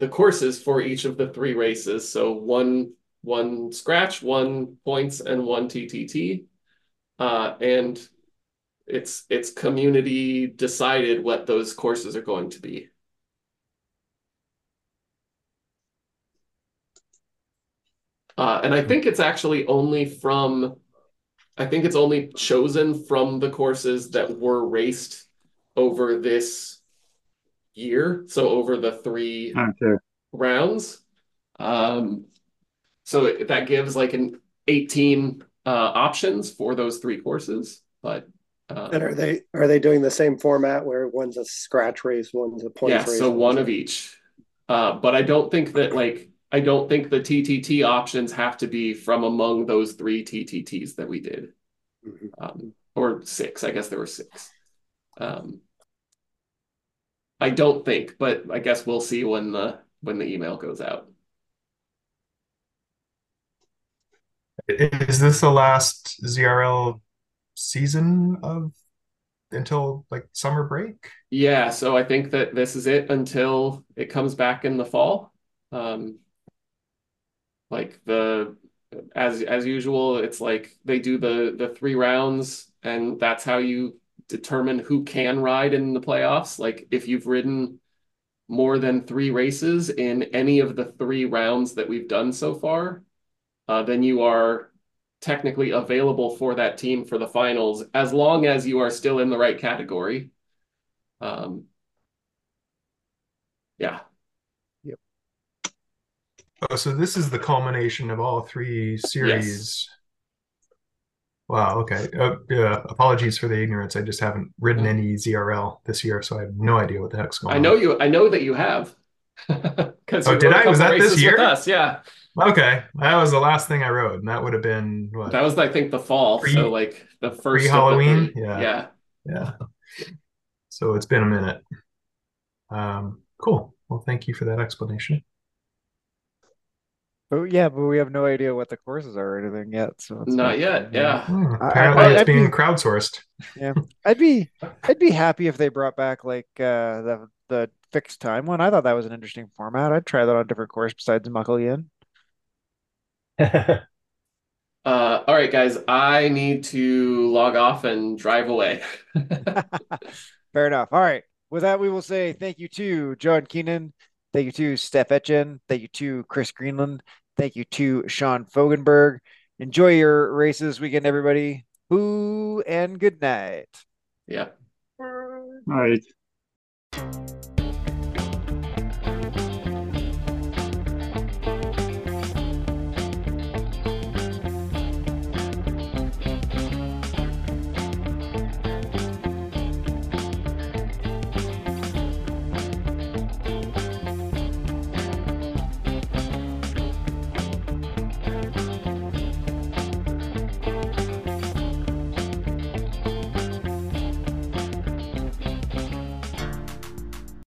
Speaker 2: the courses for each of the three races. So one one scratch, one points, and one TTT. Uh, and it's it's community decided what those courses are going to be. Uh, and I think it's actually only from, I think it's only chosen from the courses that were raced over this year. So over the three okay. rounds. Um, so it, that gives like an 18 uh, options for those three courses. But
Speaker 5: uh, and are they are they doing the same format where one's a scratch race, one's a point yeah, race?
Speaker 2: so one of each. Uh, but I don't think that like I don't think the TTT options have to be from among those three TTTs that we did. Mm-hmm. Um, or six, I guess there were six. Um, I don't think, but I guess we'll see when the when the email goes out.
Speaker 3: Is this the last ZRL season of until like summer break?
Speaker 2: Yeah, so I think that this is it until it comes back in the fall. Um, like the as as usual, it's like they do the the three rounds, and that's how you determine who can ride in the playoffs. Like if you've ridden more than three races in any of the three rounds that we've done so far, uh, then you are technically available for that team for the finals as long as you are still in the right category. Um, yeah.
Speaker 3: Oh, so this is the culmination of all three series. Yes. Wow. Okay. Uh, uh, apologies for the ignorance. I just haven't ridden any ZRL this year, so I have no idea what the heck's going
Speaker 2: I
Speaker 3: on.
Speaker 2: know you. I know that you have.
Speaker 3: Because oh, did I? Was that this year?
Speaker 2: us, yeah.
Speaker 3: Okay, that was the last thing I rode, and that would have been what?
Speaker 2: That was, I think, the fall. Pre, so like the first
Speaker 3: Halloween. Yeah.
Speaker 2: Yeah.
Speaker 3: Yeah. So it's been a minute. Um, cool. Well, thank you for that explanation.
Speaker 1: But yeah, but we have no idea what the courses are or anything yet. So
Speaker 2: not yet. Yeah.
Speaker 3: Hmm, apparently, I, it's I'd being be, crowdsourced.
Speaker 1: Yeah, I'd be I'd be happy if they brought back like uh, the the fixed time one. I thought that was an interesting format. I'd try that on a different course besides Muckleyan.
Speaker 2: uh, all right, guys. I need to log off and drive away.
Speaker 1: Fair enough. All right. With that, we will say thank you to John Keenan. Thank you to Steph Etchen. Thank you to Chris Greenland. Thank you to Sean Fogenberg. Enjoy your races weekend, everybody. Boo and good night.
Speaker 2: Yeah.
Speaker 4: Night.